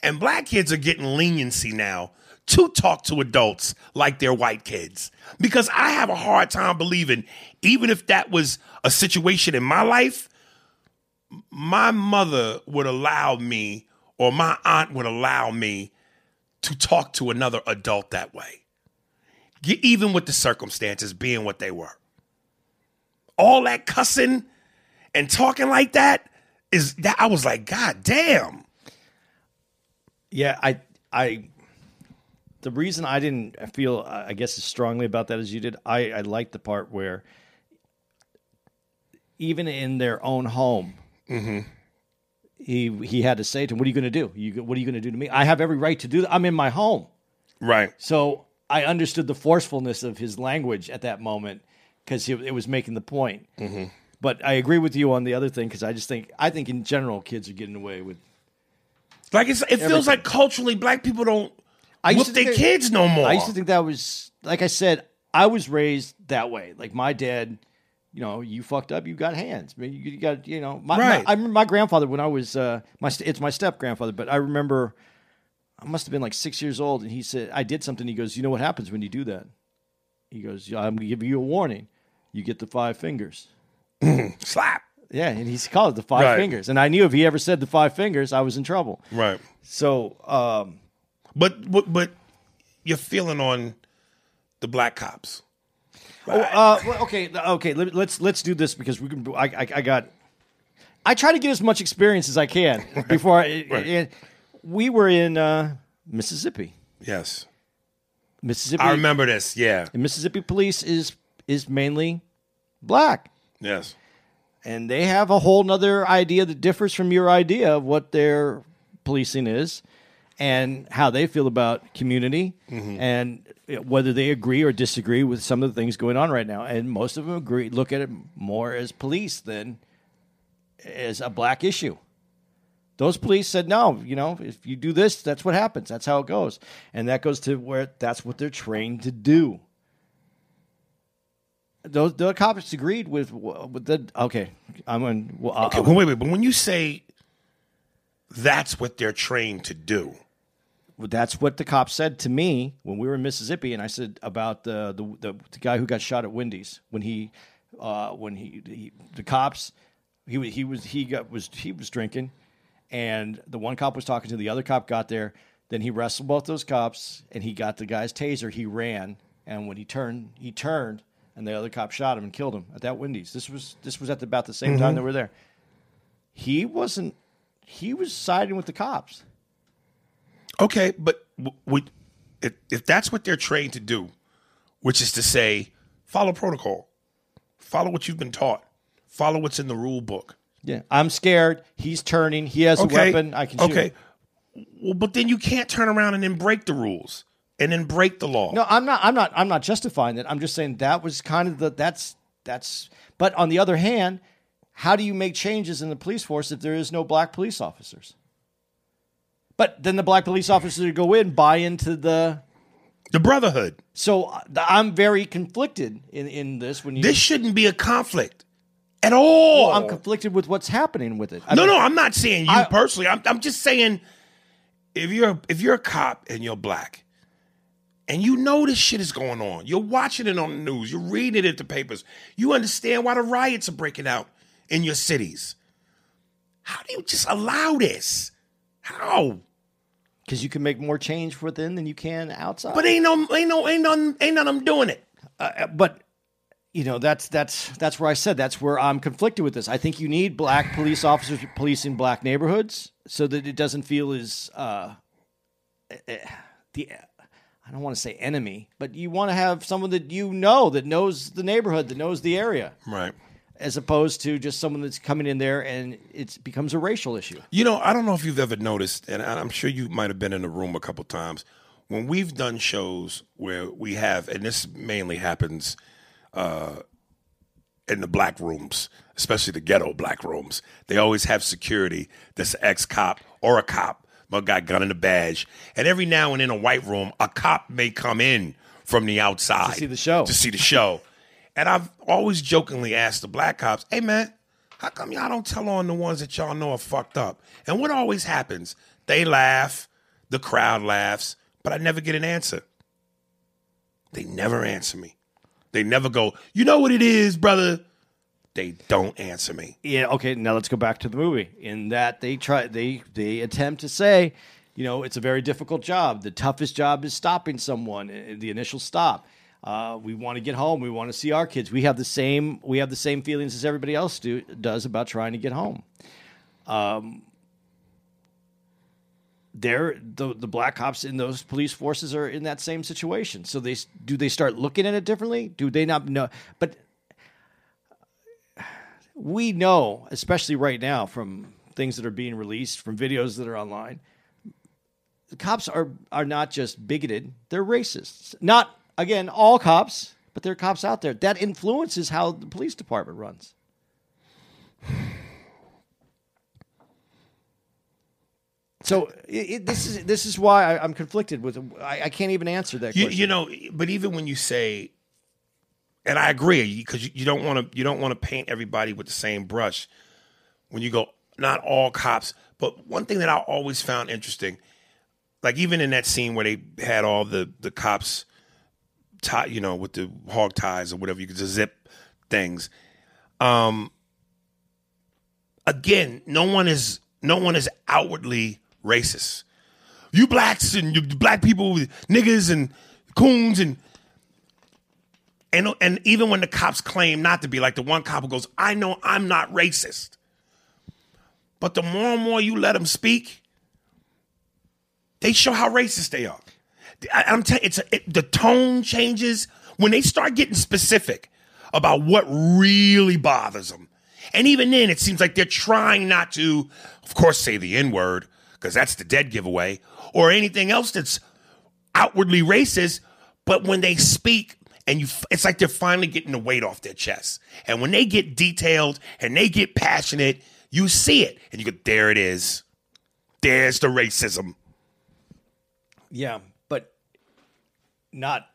Speaker 2: And black kids are getting leniency now to talk to adults like they're white kids. Because I have a hard time believing, even if that was a situation in my life, my mother would allow me or my aunt would allow me to talk to another adult that way. Even with the circumstances being what they were. All that cussing and talking like that is that I was like, God damn.
Speaker 3: Yeah, I, I, the reason I didn't feel, I guess, as strongly about that as you did, I, I liked the part where, even in their own home, he he had to say to him, "What are you going to do? You, what are you going to do to me? I have every right to do that. I'm in my home."
Speaker 2: Right.
Speaker 3: So I understood the forcefulness of his language at that moment because it was making the point.
Speaker 2: Mm-hmm.
Speaker 3: But I agree with you on the other thing because I just think I think in general kids are getting away with.
Speaker 2: Like it's, it feels
Speaker 3: Everything.
Speaker 2: like culturally black people don't
Speaker 3: I
Speaker 2: whoop
Speaker 3: used to
Speaker 2: their
Speaker 3: think-
Speaker 2: kids no more.
Speaker 3: I used to think that was like I said. I was raised that way. Like my dad, you know, you fucked up, you got hands. I mean, you, you got, you know, my,
Speaker 2: Right.
Speaker 3: my- I remember my grandfather when I was uh, my st- it's my step grandfather, but I remember I must have been like six years old, and he said I did something. He goes, you know what happens when you do that? He goes, "Yeah, I'm gonna give you a warning. You get the five fingers.
Speaker 2: slap.
Speaker 3: Yeah, and he's called it the five
Speaker 2: Right.
Speaker 3: fingers. And I knew if he ever said the five fingers, I was in trouble.
Speaker 2: Right.
Speaker 3: So, um,
Speaker 2: But but but you're feeling on the black cops.
Speaker 3: Uh, well, okay, okay. Let, let's let's do this because we can. I, I, I got. I try to get as much experience as I can before. I,
Speaker 2: Right.
Speaker 3: we were in uh, Mississippi.
Speaker 2: Yes.
Speaker 3: Mississippi.
Speaker 2: I remember this. Yeah.
Speaker 3: Mississippi police is is mainly black,
Speaker 2: Yes.
Speaker 3: and they have a whole nother idea that differs from your idea of what their policing is, and how they feel about community, mm-hmm. and whether they agree or disagree with some of the things going on right now. And most of them agree, look at it more as police than as a black issue. Those police said, no, you know, if you do this, that's what happens. That's how it goes. And that goes to where that's what they're trained to do. Those the cops agreed with with the okay. I'm on. Well, I'll-
Speaker 2: well, wait, wait. But when you say that's what they're trained to do,
Speaker 3: that's what the cop said to me when we were in Mississippi, and I said about the the, the, the guy who got shot at Wendy's when he uh, when he, he the cops he wa- he was he got was he was drinking, and the one cop was talking to the other cop got there. Then he wrestled both those cops, and he got the guy's taser. He ran, and when he turned, he turned, and the other cop shot him and killed him at that Wendy's. This was this was at the, about the same time that we were there. He wasn't. He was siding with the cops.
Speaker 2: Okay, but if, if that's what they're trained to do, which is to say, follow protocol, follow what you've been taught, follow what's in the rule book.
Speaker 3: Yeah, I'm scared. He's turning. He has
Speaker 2: Okay.
Speaker 3: a weapon. I can shoot.
Speaker 2: Okay. Well, but then you can't turn around and then break the rules and then break the law.
Speaker 3: No, I'm not. I'm not. I'm not justifying that. I'm just saying that was kind of the. That's that's. But on the other hand, how do you make changes in the police force if there is no black police officers? But then the black police officers go in, buy into the.
Speaker 2: The brotherhood.
Speaker 3: So uh, I'm very conflicted in in this. When you,
Speaker 2: This shouldn't be a conflict at all.
Speaker 3: Well, I'm conflicted with what's happening with it. I
Speaker 2: no,
Speaker 3: mean,
Speaker 2: no, I'm not saying you
Speaker 3: I-
Speaker 2: personally. I'm, I'm just saying if you're if you're a cop and you're black and you know this shit is going on, you're watching it on the news, you're reading it in the papers, you understand why the riots are breaking out in your cities. How do you just allow this? How?
Speaker 3: Because you can make more change within than you can outside.
Speaker 2: But ain't no ain't no ain't none ain't none of them doing it.
Speaker 3: Uh, but you know that's that's that's where I said that's where I'm conflicted with this. I think you need black police officers policing black neighborhoods so that it doesn't feel as uh, eh, the I don't want to say enemy, but you want to have someone that you know that knows the neighborhood, that knows the area,
Speaker 2: Right.
Speaker 3: As opposed to just someone that's coming in there and it becomes a racial issue.
Speaker 2: You know, I don't know if you've ever noticed, and I'm sure you might have been in the room a couple times when we've done shows where we have, and this mainly happens uh, in the black rooms, especially the ghetto black rooms, they always have security that's an ex cop or a cop, but got gun and a badge. And every now and then, in a white room, a cop may come in from the outside
Speaker 3: To see the show.
Speaker 2: To see the show. And I've always jokingly asked the black cops, "Hey man, how come y'all don't tell on the ones that y'all know are fucked up?" And what always happens? They laugh, the crowd laughs, but I never get an answer. They never answer me. They never go, "You know what it is, brother." They don't answer me.
Speaker 3: Yeah. Okay. Now let's go back to the movie. In that they try, they they attempt to say, you know, it's a very difficult job. The toughest job is stopping someone. uh, The initial stop. Uh, we want to get home. We want to see our kids. We have the same. We have the same feelings as everybody else do does about trying to get home. Um, the the black cops in those police forces are in that same situation. So they do they start looking at it differently? Do they not know? But we know, especially right now, from things that are being released, from videos that are online, the cops are are not just bigoted; they're racists. Not again all cops, but there are cops out there that influences how the police department runs. So it, it, this is this is why I, I'm conflicted with. I, I can't even answer that
Speaker 2: You,
Speaker 3: question.
Speaker 2: you know, but even when you say, and I agree, because you, you don't want to you don't want to paint everybody with the same brush. When you go, not all cops, but one thing that I always found interesting, like even in that scene where they had all the the cops, tie, you know, with the hog ties or whatever you just zip things. Um, again, no one is no one is outwardly racist you blacks and you black people, niggas and coons and and and even when the cops claim not to be, like the one cop who goes, "I know I'm not racist," but the more and more you let them speak, they show how racist they are. I, am telling it's a, it, the tone changes when they start getting specific about what really bothers them. And even then, it seems like they're trying not to, of course, say the N word, because that's the dead giveaway, or anything else that's outwardly racist. But when they speak, and you, it's like they're finally getting the weight off their chest. And when they get detailed and they get passionate, you see it, and you go, "There it is. There's the racism."
Speaker 3: Yeah, not.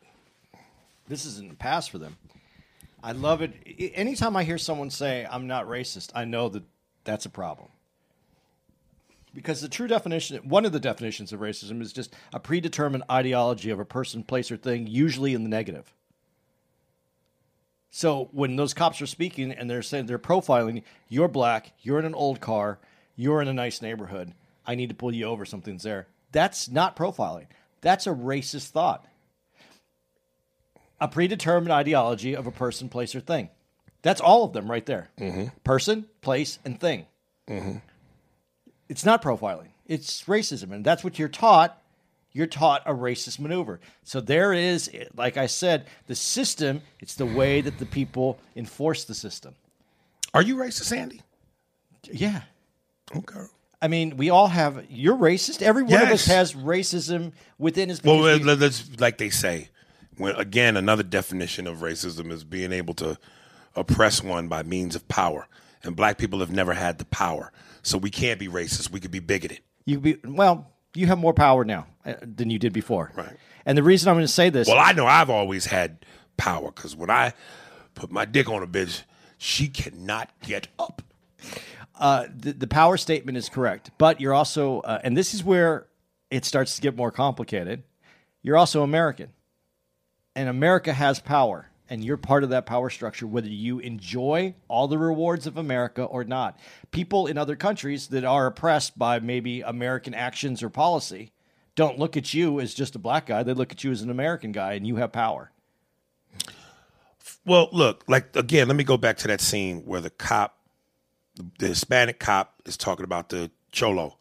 Speaker 3: This isn't the past for them. I love it. Anytime I hear someone say "I'm not racist," I know that that's a problem. Because the true definition, one of the definitions of racism, is just a predetermined ideology of a person, place, or thing, usually in the negative. So when those cops are speaking and they're saying they're profiling, you're black, you're in an old car, you're in a nice neighborhood, I need to pull you over, something's there. That's not profiling. That's a racist thought. A predetermined ideology of a person, place, or thing. That's all of them right there. Mm-hmm. Person, place, and thing. Mm-hmm. It's not profiling. It's racism, and that's what you're taught. You're taught a racist maneuver. So there is, like I said, the system. It's the way that the people enforce the system.
Speaker 2: Are you racist, Andy?
Speaker 3: Yeah.
Speaker 2: Okay.
Speaker 3: I mean, we all have. You're racist. Every one of us has racism within his.
Speaker 2: Well,
Speaker 3: because we-
Speaker 2: let- let's like they say. When again, another definition of racism is being able to oppress one by means of power, and black people have never had the power, so we can't be racist. We could be bigoted.
Speaker 3: you be well. You have more power now uh, than you did before.
Speaker 2: Right.
Speaker 3: And the reason I'm going to say this.
Speaker 2: Well, I know I've always had power because when I put my dick on a bitch, she cannot get up.
Speaker 3: uh, the, the power statement is correct, but you're also, uh, and this is where it starts to get more complicated. You're also American, and America has power, and you're part of that power structure, whether you enjoy all the rewards of America or not. People in other countries that are oppressed by maybe American actions or policy don't look at you as just a black guy; they look at you as an American guy, and you have power.
Speaker 2: Well, look, like again, let me go back to that scene where the cop, the Hispanic cop, is talking about the cholo.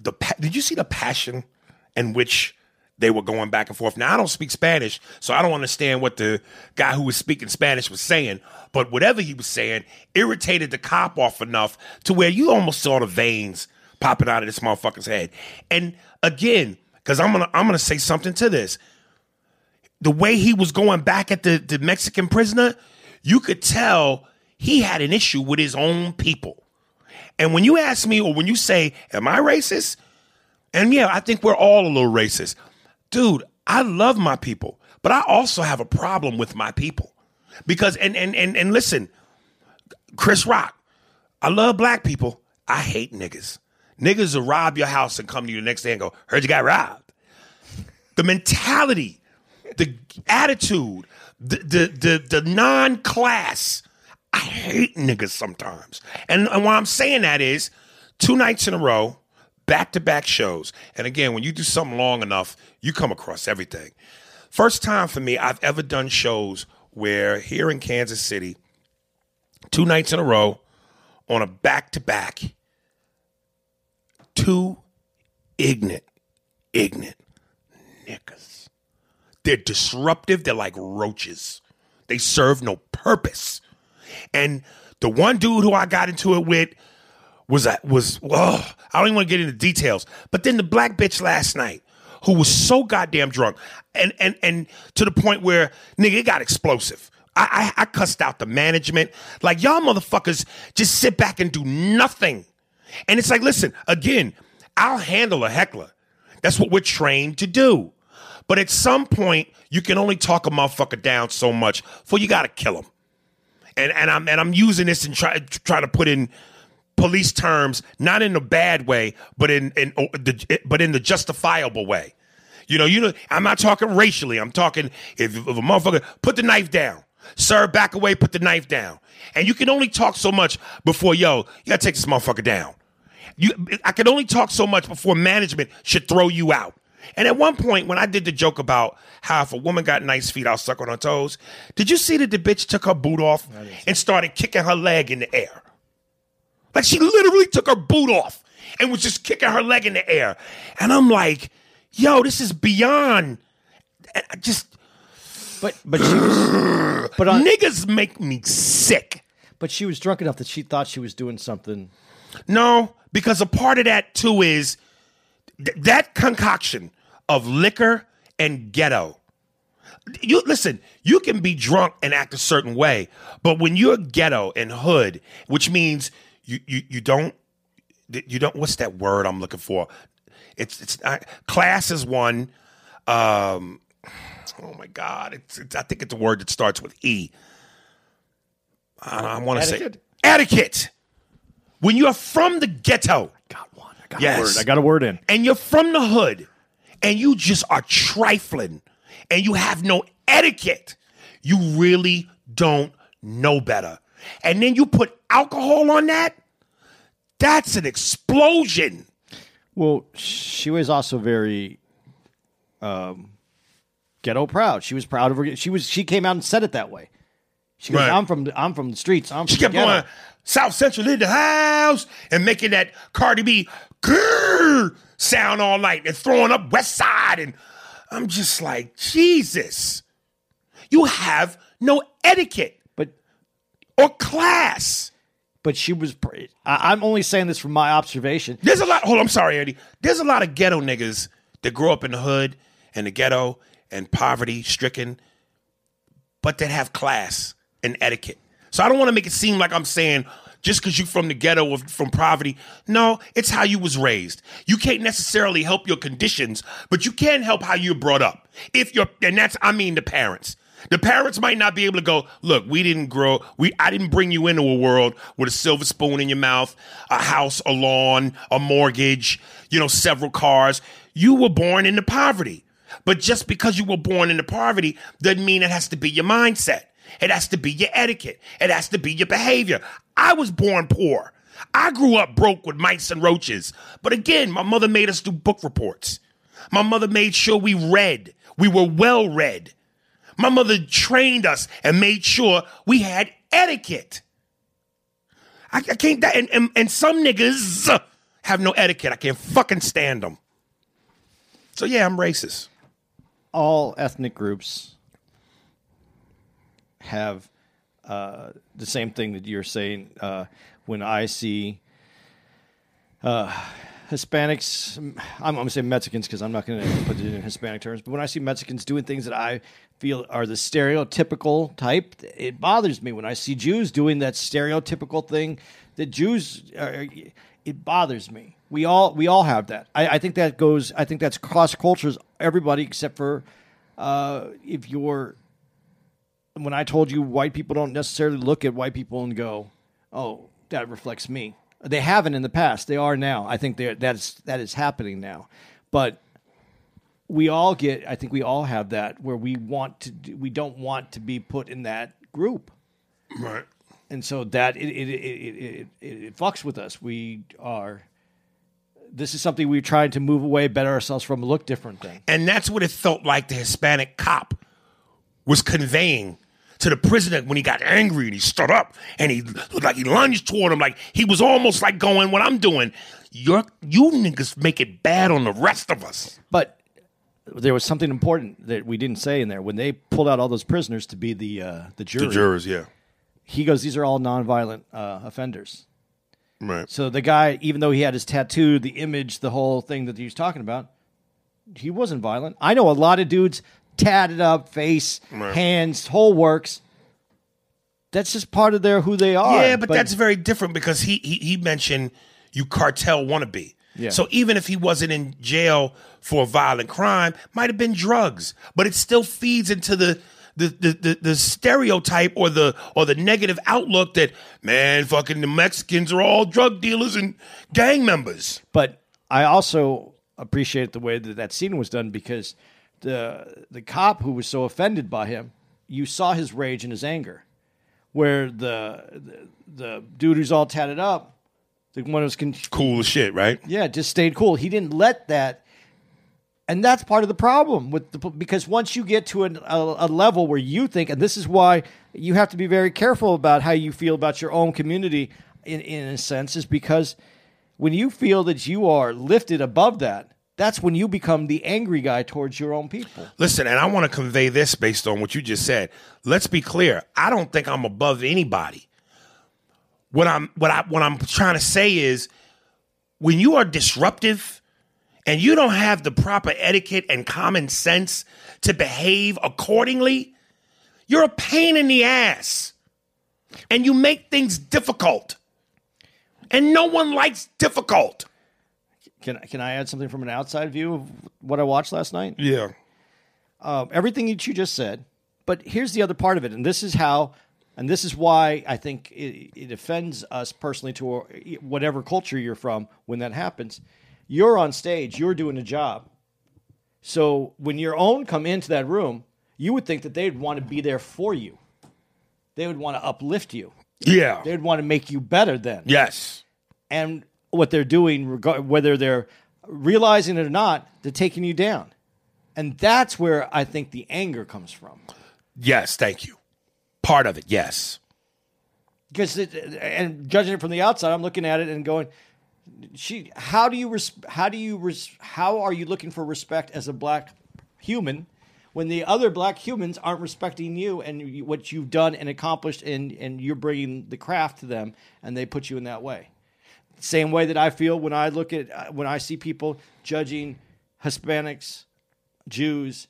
Speaker 2: The did you see the passion in which they were going back and forth? Now I don't speak Spanish, so I don't understand what the guy who was speaking Spanish was saying. But whatever he was saying irritated the cop off enough to where you almost saw the veins popping out of this motherfucker's head. And again, because I'm gonna I'm gonna say something to this. The way he was going back at the, the Mexican prisoner, you could tell he had an issue with his own people. And when you ask me, or when you say, Am I racist? And yeah, I think we're all a little racist. Dude, I love my people, but I also have a problem with my people. Because and and and, and listen, Chris Rock, I love black people. I hate niggas. Niggas will rob your house and come to you the next day and go, heard you got robbed. The mentality, the attitude, the the the, the non-class. I hate niggas sometimes. And, and why I'm saying that is two nights in a row, back to back shows. And again, when you do something long enough, you come across everything. First time for me I've ever done shows where here in Kansas City, two nights in a row on a back to back, two ignorant, ignorant niggas. They're disruptive. They're like roaches. They serve no purpose. And the one dude who I got into it with was that was oh, I don't even want to get into details. But then the black bitch last night who was so goddamn drunk and and and to the point where nigga it got explosive. I, I I cussed out the management. Like y'all motherfuckers just sit back and do nothing. And it's like, listen, again, I'll handle a heckler. That's what we're trained to do. But at some point, you can only talk a motherfucker down so much for you gotta kill him and and I'm and I'm using this and try try to put in police terms, not in a bad way, but in in oh, the but in the justifiable way. You know, you know, I'm not talking racially. I'm talking if, if a motherfucker put the knife down, sir, back away, put the knife down, and you can only talk so much before yo, you gotta take this motherfucker down. You, I can only talk so much before management should throw you out. And at one point, when I did the joke about how if a woman got nice feet, I'll suck on her toes, did you see that the bitch took her boot off and started kicking her leg in the air? Like she literally took her boot off and was just kicking her leg in the air. And I'm like, yo, this is beyond. Eh, I Just
Speaker 3: But but she was but on,
Speaker 2: niggas make me sick.
Speaker 3: but she was drunk enough that she thought she was doing something.
Speaker 2: No, because a part of that too is th- that concoction of liquor and ghetto. You listen, you can be drunk and act a certain way, but when you're ghetto and hood, which means you you you don't you don't what's that word I'm looking for? It's it's not, class is one. Um, oh my god, it's, it's I think it's a word that starts with E. I, I want to say
Speaker 3: Etiquette?
Speaker 2: When you're from the ghetto,
Speaker 3: Got one. I got
Speaker 2: Yes.
Speaker 3: a word. I got a word in.
Speaker 2: and you're from the hood and you just are trifling and you have no etiquette, you really don't know better. And then you put alcohol on that, that's an explosion.
Speaker 3: Well, she was also very um, ghetto proud. She was proud of her. She was. She came out and said it that way. She goes,
Speaker 2: Right.
Speaker 3: "I'm from. I'm from the streets. I'm."
Speaker 2: She
Speaker 3: from
Speaker 2: kept
Speaker 3: the ghetto."
Speaker 2: going South Central in the house and making that Cardi B grrr sound all night and throwing up West Side. And I'm just like, Jesus, you have no etiquette or class.
Speaker 3: but she was. I, I'm only saying this from my observation.
Speaker 2: There's a lot. Hold on, I'm sorry, Andy. There's a lot of ghetto niggas that grow up in the hood and the ghetto and poverty stricken, but that have class and etiquette. So I don't want to make it seem like I'm saying just because you're from the ghetto or from poverty. No, it's how you was raised. You can't necessarily help your conditions, but you can help how you're brought up. If you're, and that's I mean the parents. The parents might not be able to go, look, we didn't grow, we I didn't bring you into a world with a silver spoon in your mouth, a house, a lawn, a mortgage, you know, several cars. You were born into poverty. But just because you were born into poverty doesn't mean it has to be your mindset. It has to be your etiquette. It has to be your behavior. I was born poor. I grew up broke with mice and roaches. But again, my mother made us do book reports. My mother made sure we read. We were well read. My mother trained us and made sure we had etiquette. I, I can't, and, and, and some niggas have no etiquette. I can't fucking stand them. So yeah, I'm racist.
Speaker 3: all ethnic groups have uh, the same thing that you're saying. Uh, when I see uh, Hispanics, I'm, I'm going to say Mexicans because I'm not going to put it in Hispanic terms, but when I see Mexicans doing things that I feel are the stereotypical type, it bothers me. When I see Jews doing that stereotypical thing that Jews are, it bothers me. We all we all have that. I, I think that goes. I think that's cross cultures. Everybody except for uh, if you're. When I told you white people don't necessarily look at white people and go, "Oh, that reflects me." They haven't in the past. They are now. I think that's that is happening now. But we all get. I think we all have that where we want to. Do, we don't want to be put in that group
Speaker 2: Right.
Speaker 3: and so that it it, it, it, it it fucks with us. We are. This is something we're trying to move away, better ourselves from, look different thing.
Speaker 2: And that's what it felt like the Hispanic cop was conveying to the prisoner when he got angry and he stood up and he looked like he lunged toward him like he was almost like going, What I'm doing, you're you niggas make it bad on the rest of us.
Speaker 3: But there was something important that we didn't say in there when they pulled out all those prisoners to be the uh, the jury.
Speaker 2: The jurors, yeah.
Speaker 3: He goes, "These are all nonviolent uh, offenders."
Speaker 2: Right.
Speaker 3: So the guy, even though he had his tattoo, the image, the whole thing that he was talking about, he wasn't violent. I know a lot of dudes tatted up, face,
Speaker 2: Right.
Speaker 3: hands, whole works. That's just part of their who they are.
Speaker 2: Yeah, but, that's very different because he he, he mentioned you cartel wannabe.
Speaker 3: Yeah.
Speaker 2: So even if he wasn't in jail for a violent crime, might have been drugs, but it still feeds into the the, the, the, the stereotype or the or the negative outlook that man fucking the Mexicans are all drug dealers and gang members.
Speaker 3: But I also appreciate the way that that scene was done because the the cop who was so offended by him, you saw his rage and his anger, where the the, the dude who's all tatted up, the one who's con-
Speaker 2: Cool as shit, right?
Speaker 3: yeah, just stayed cool. He didn't let that. And that's part of the problem with the because once you get to an, a, a level where you think, and this is why you have to be very careful about how you feel about your own community, in in a sense, is because when you feel that you are lifted above that, that's when you become the angry guy towards your own people.
Speaker 2: Listen, and I want to convey this based on what you just said. Let's be clear. I don't think I'm above anybody. What I'm what I what I'm trying to say is when you are disruptive and you don't have the proper etiquette and common sense to behave accordingly, you're a pain in the ass. And you make things difficult. And no one likes difficult.
Speaker 3: Can can I add something from an outside view of what I watched last night?
Speaker 2: Yeah.
Speaker 3: um, everything that you just said. But here's the other part of it, and this is how, and this is why I think it, it offends us personally to whatever culture you're from when that happens. You're on stage, you're doing a job. So when your own come into that room, you would think that they'd want to be there for you. They would want to uplift you.
Speaker 2: Yeah.
Speaker 3: They'd want to make you better then
Speaker 2: Yes.
Speaker 3: and what they're doing, regard, whether they're realizing it or not, they're taking you down. And that's where I think the anger comes from.
Speaker 2: Yes, thank you. Part of it, yes.
Speaker 3: Because, it, and judging it from the outside, I'm looking at it and going, she, how do you, res, how do you, res, how are you looking for respect as a black human when the other black humans aren't respecting you and you, what you've done and accomplished and, and you're bringing the craft to them and they put you in that way? Same way that I feel when I look at uh, when I see people judging Hispanics, Jews.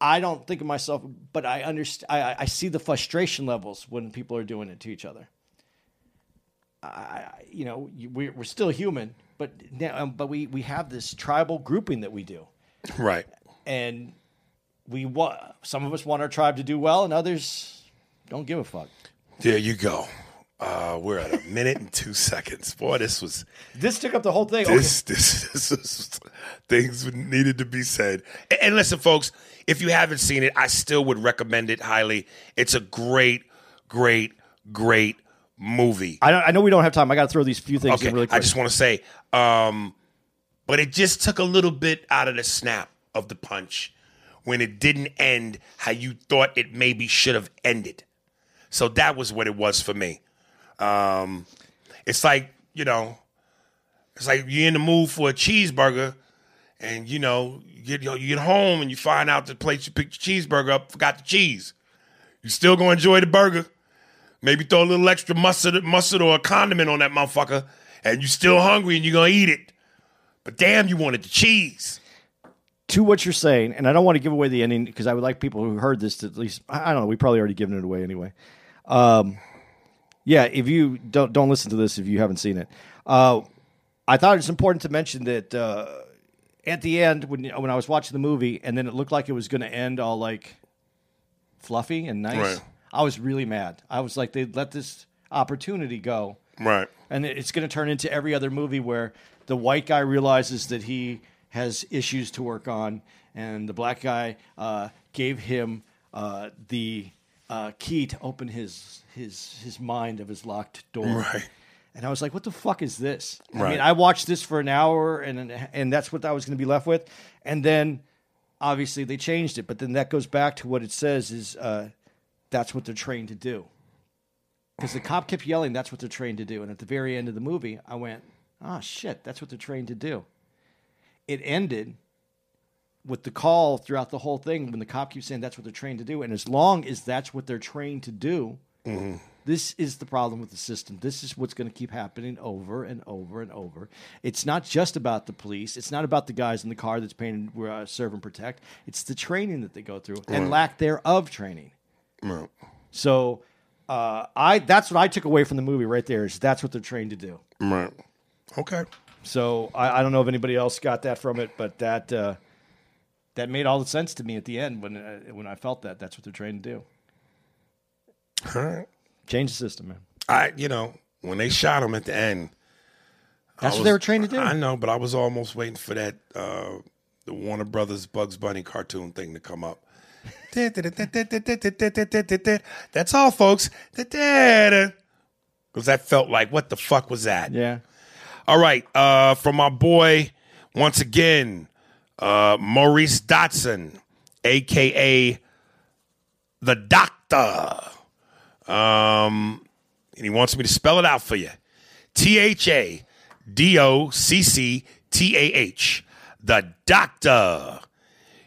Speaker 3: I don't think of myself, but I understand. I, I see the frustration levels when people are doing it to each other. I, you know, we're, we're still human, but now, um, but we we have this tribal grouping that we do,
Speaker 2: Right.
Speaker 3: and we want some of us want our tribe to do well, and others don't give a fuck.
Speaker 2: There you go. Uh, we're at a minute and two seconds. Boy, this was
Speaker 3: This took up the whole thing.
Speaker 2: this this this was things needed to be said. And, and listen, folks, if you haven't seen it, I still would recommend it highly. It's a great, great, great movie.
Speaker 3: I, I know we don't have time. I got to throw these few things
Speaker 2: Okay,
Speaker 3: in really quick.
Speaker 2: I just want to say, um, but it just took a little bit out of the snap of the punch when it didn't end how you thought it maybe should have ended. So that was what it was for me. Um, it's like you know, it's like you're in the mood for a cheeseburger, and you know, you get you get home and you find out the place you picked your cheeseburger up forgot the cheese. You still gonna enjoy the burger? Maybe throw a little extra mustard, mustard or a condiment on that motherfucker, and you're still hungry and you're gonna eat it. But damn, you wanted the cheese.
Speaker 3: to what you're saying, and I don't want to give away the ending because I would like people who heard this to at least I I don't know. We probably already given it away anyway. Um, yeah, if you don't don't listen to this if you haven't seen it. Uh, I thought it's important to mention that uh, at the end when when I was watching the movie and then it looked like it was going to end all like fluffy and nice.
Speaker 2: Right.
Speaker 3: I was really mad. I was like, they let this opportunity go
Speaker 2: Right.
Speaker 3: and it's going to turn into every other movie where the white guy realizes that he has issues to work on, and the black guy uh, gave him uh, the uh, key to open his his his mind of his locked door.
Speaker 2: Right.
Speaker 3: And I was like, "What the fuck is this?" I
Speaker 2: Right.
Speaker 3: mean, I watched this for an hour, and and that's what I was going to be left with. And then, obviously, they changed it. But then that goes back to what it says is uh, that's what they're trained to do because the cop kept yelling, "That's what they're trained to do." And at the very end of the movie, I went, "Ah, shit, that's what they're trained to do." It ended with the call throughout the whole thing when the cop keeps saying, "That's what they're trained to do," and as long as that's what they're trained to do, this is the problem with the system. This is what's going to keep happening over and over and over. It's not just about the police. It's not about the guys in the car that's paying to uh, serve and protect. It's the training that they go through and lack thereof training.
Speaker 2: Right.
Speaker 3: So uh, I that's what I took away from the movie right there is that's what they're trained to do.
Speaker 2: Right. Okay.
Speaker 3: So I, I don't know if anybody else got that from it, but that uh, that made all the sense to me at the end when uh, when I felt that that's what they're trained to do.
Speaker 2: All right.
Speaker 3: Change the system, man.
Speaker 2: I, you know, when they shot him at the end,
Speaker 3: That's
Speaker 2: I
Speaker 3: what they were trained to do.
Speaker 2: I know, but I was almost waiting for that uh, the Warner Brothers Bugs Bunny cartoon thing to come up. That's all, folks. Because that felt like, what the fuck was that?
Speaker 3: Yeah.
Speaker 2: All right, uh, from my boy, once again, uh, Maurice Dotson, aka the Doctor. Um, and he wants me to spell it out for you. T H A D O C C T A H. The Doctor.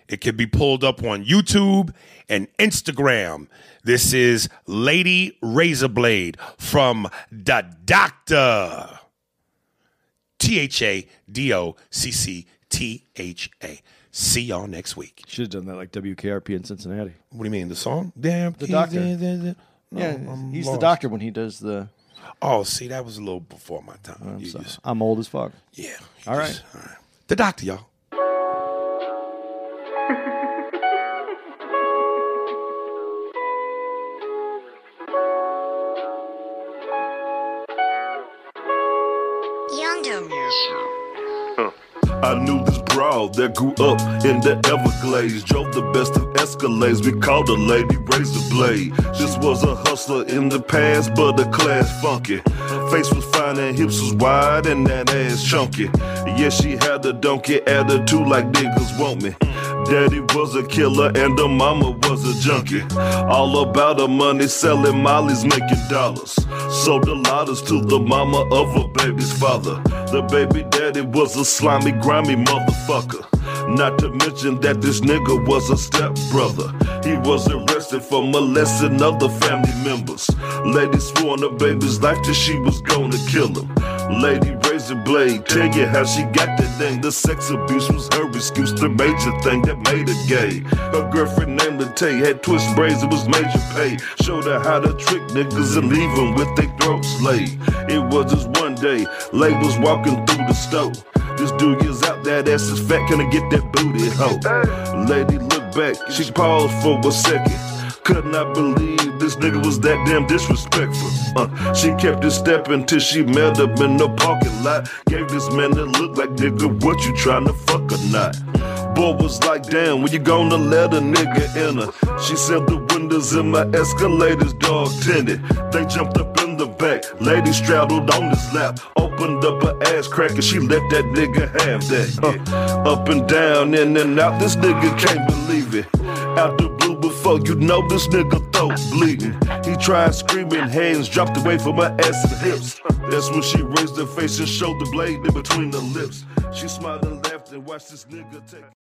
Speaker 2: It can be pulled up on YouTube and Instagram. This is Lady Razorblade from The Doctor. T H A D O C C T H A. See y'all next week.
Speaker 3: Should have done that like WKRP in Cincinnati.
Speaker 2: What do you mean, the song? Damn,
Speaker 3: The Doctor.
Speaker 2: No,
Speaker 3: yeah,
Speaker 2: I'm
Speaker 3: he's
Speaker 2: lost.
Speaker 3: the doctor when he does the.
Speaker 2: Oh, see, that was a little before my time.
Speaker 3: I'm, sorry.
Speaker 2: just-
Speaker 3: I'm old as fuck.
Speaker 2: yeah.
Speaker 3: All
Speaker 2: just- all right. The Doctor, y'all.
Speaker 4: Youngdom.
Speaker 5: I knew this broad that grew up in the Everglades. Drove the best of Escalades. We called her Lady Razor Blade. This was a hustler in the past, but a class funky. Face was fine and hips was wide and that ass chunky. Yeah, she had a donkey attitude like niggas want me. Daddy was a killer and the mama was a junkie. All about her money, selling mollies, making dollars. Sold the lotters to the mama of her baby's father. The baby daddy was a slimy, grimy motherfucker. Not to mention that this nigga was a stepbrother. He was arrested for molesting other family members. Lady swore on her baby's life till she was gonna kill him. Lady razor blade, tell you how she got that thing. The sex abuse was her excuse, the major thing that made her gay. Her girlfriend named Tay had twist braids, it was major pay. Showed her how to trick niggas and leave them with their throats laid. It was just one day, Lay was walking through the store. This dude is out, that ass is fat, can I get that booty hoe? Lady looked back, she paused for a second. Could not believe this nigga was that damn disrespectful. Uh, she kept it stepping till she met him in the parking lot. Gave this man that look like nigga, what you trying to fuck or not? Boy was like, damn, when you gonna let a nigga in her? She said the windows in my escalators dog tinted. They jumped up the back, lady straddled on his lap. Opened up her ass crack and she let that nigga have that. Up and down, in and out, this nigga can't believe it. Out the blue before you know this nigga throat bleeding. He tried screaming, hands dropped away from her ass and hips. That's when she raised her face and showed the blade in between the lips. She smiled and laughed and watched this nigga take.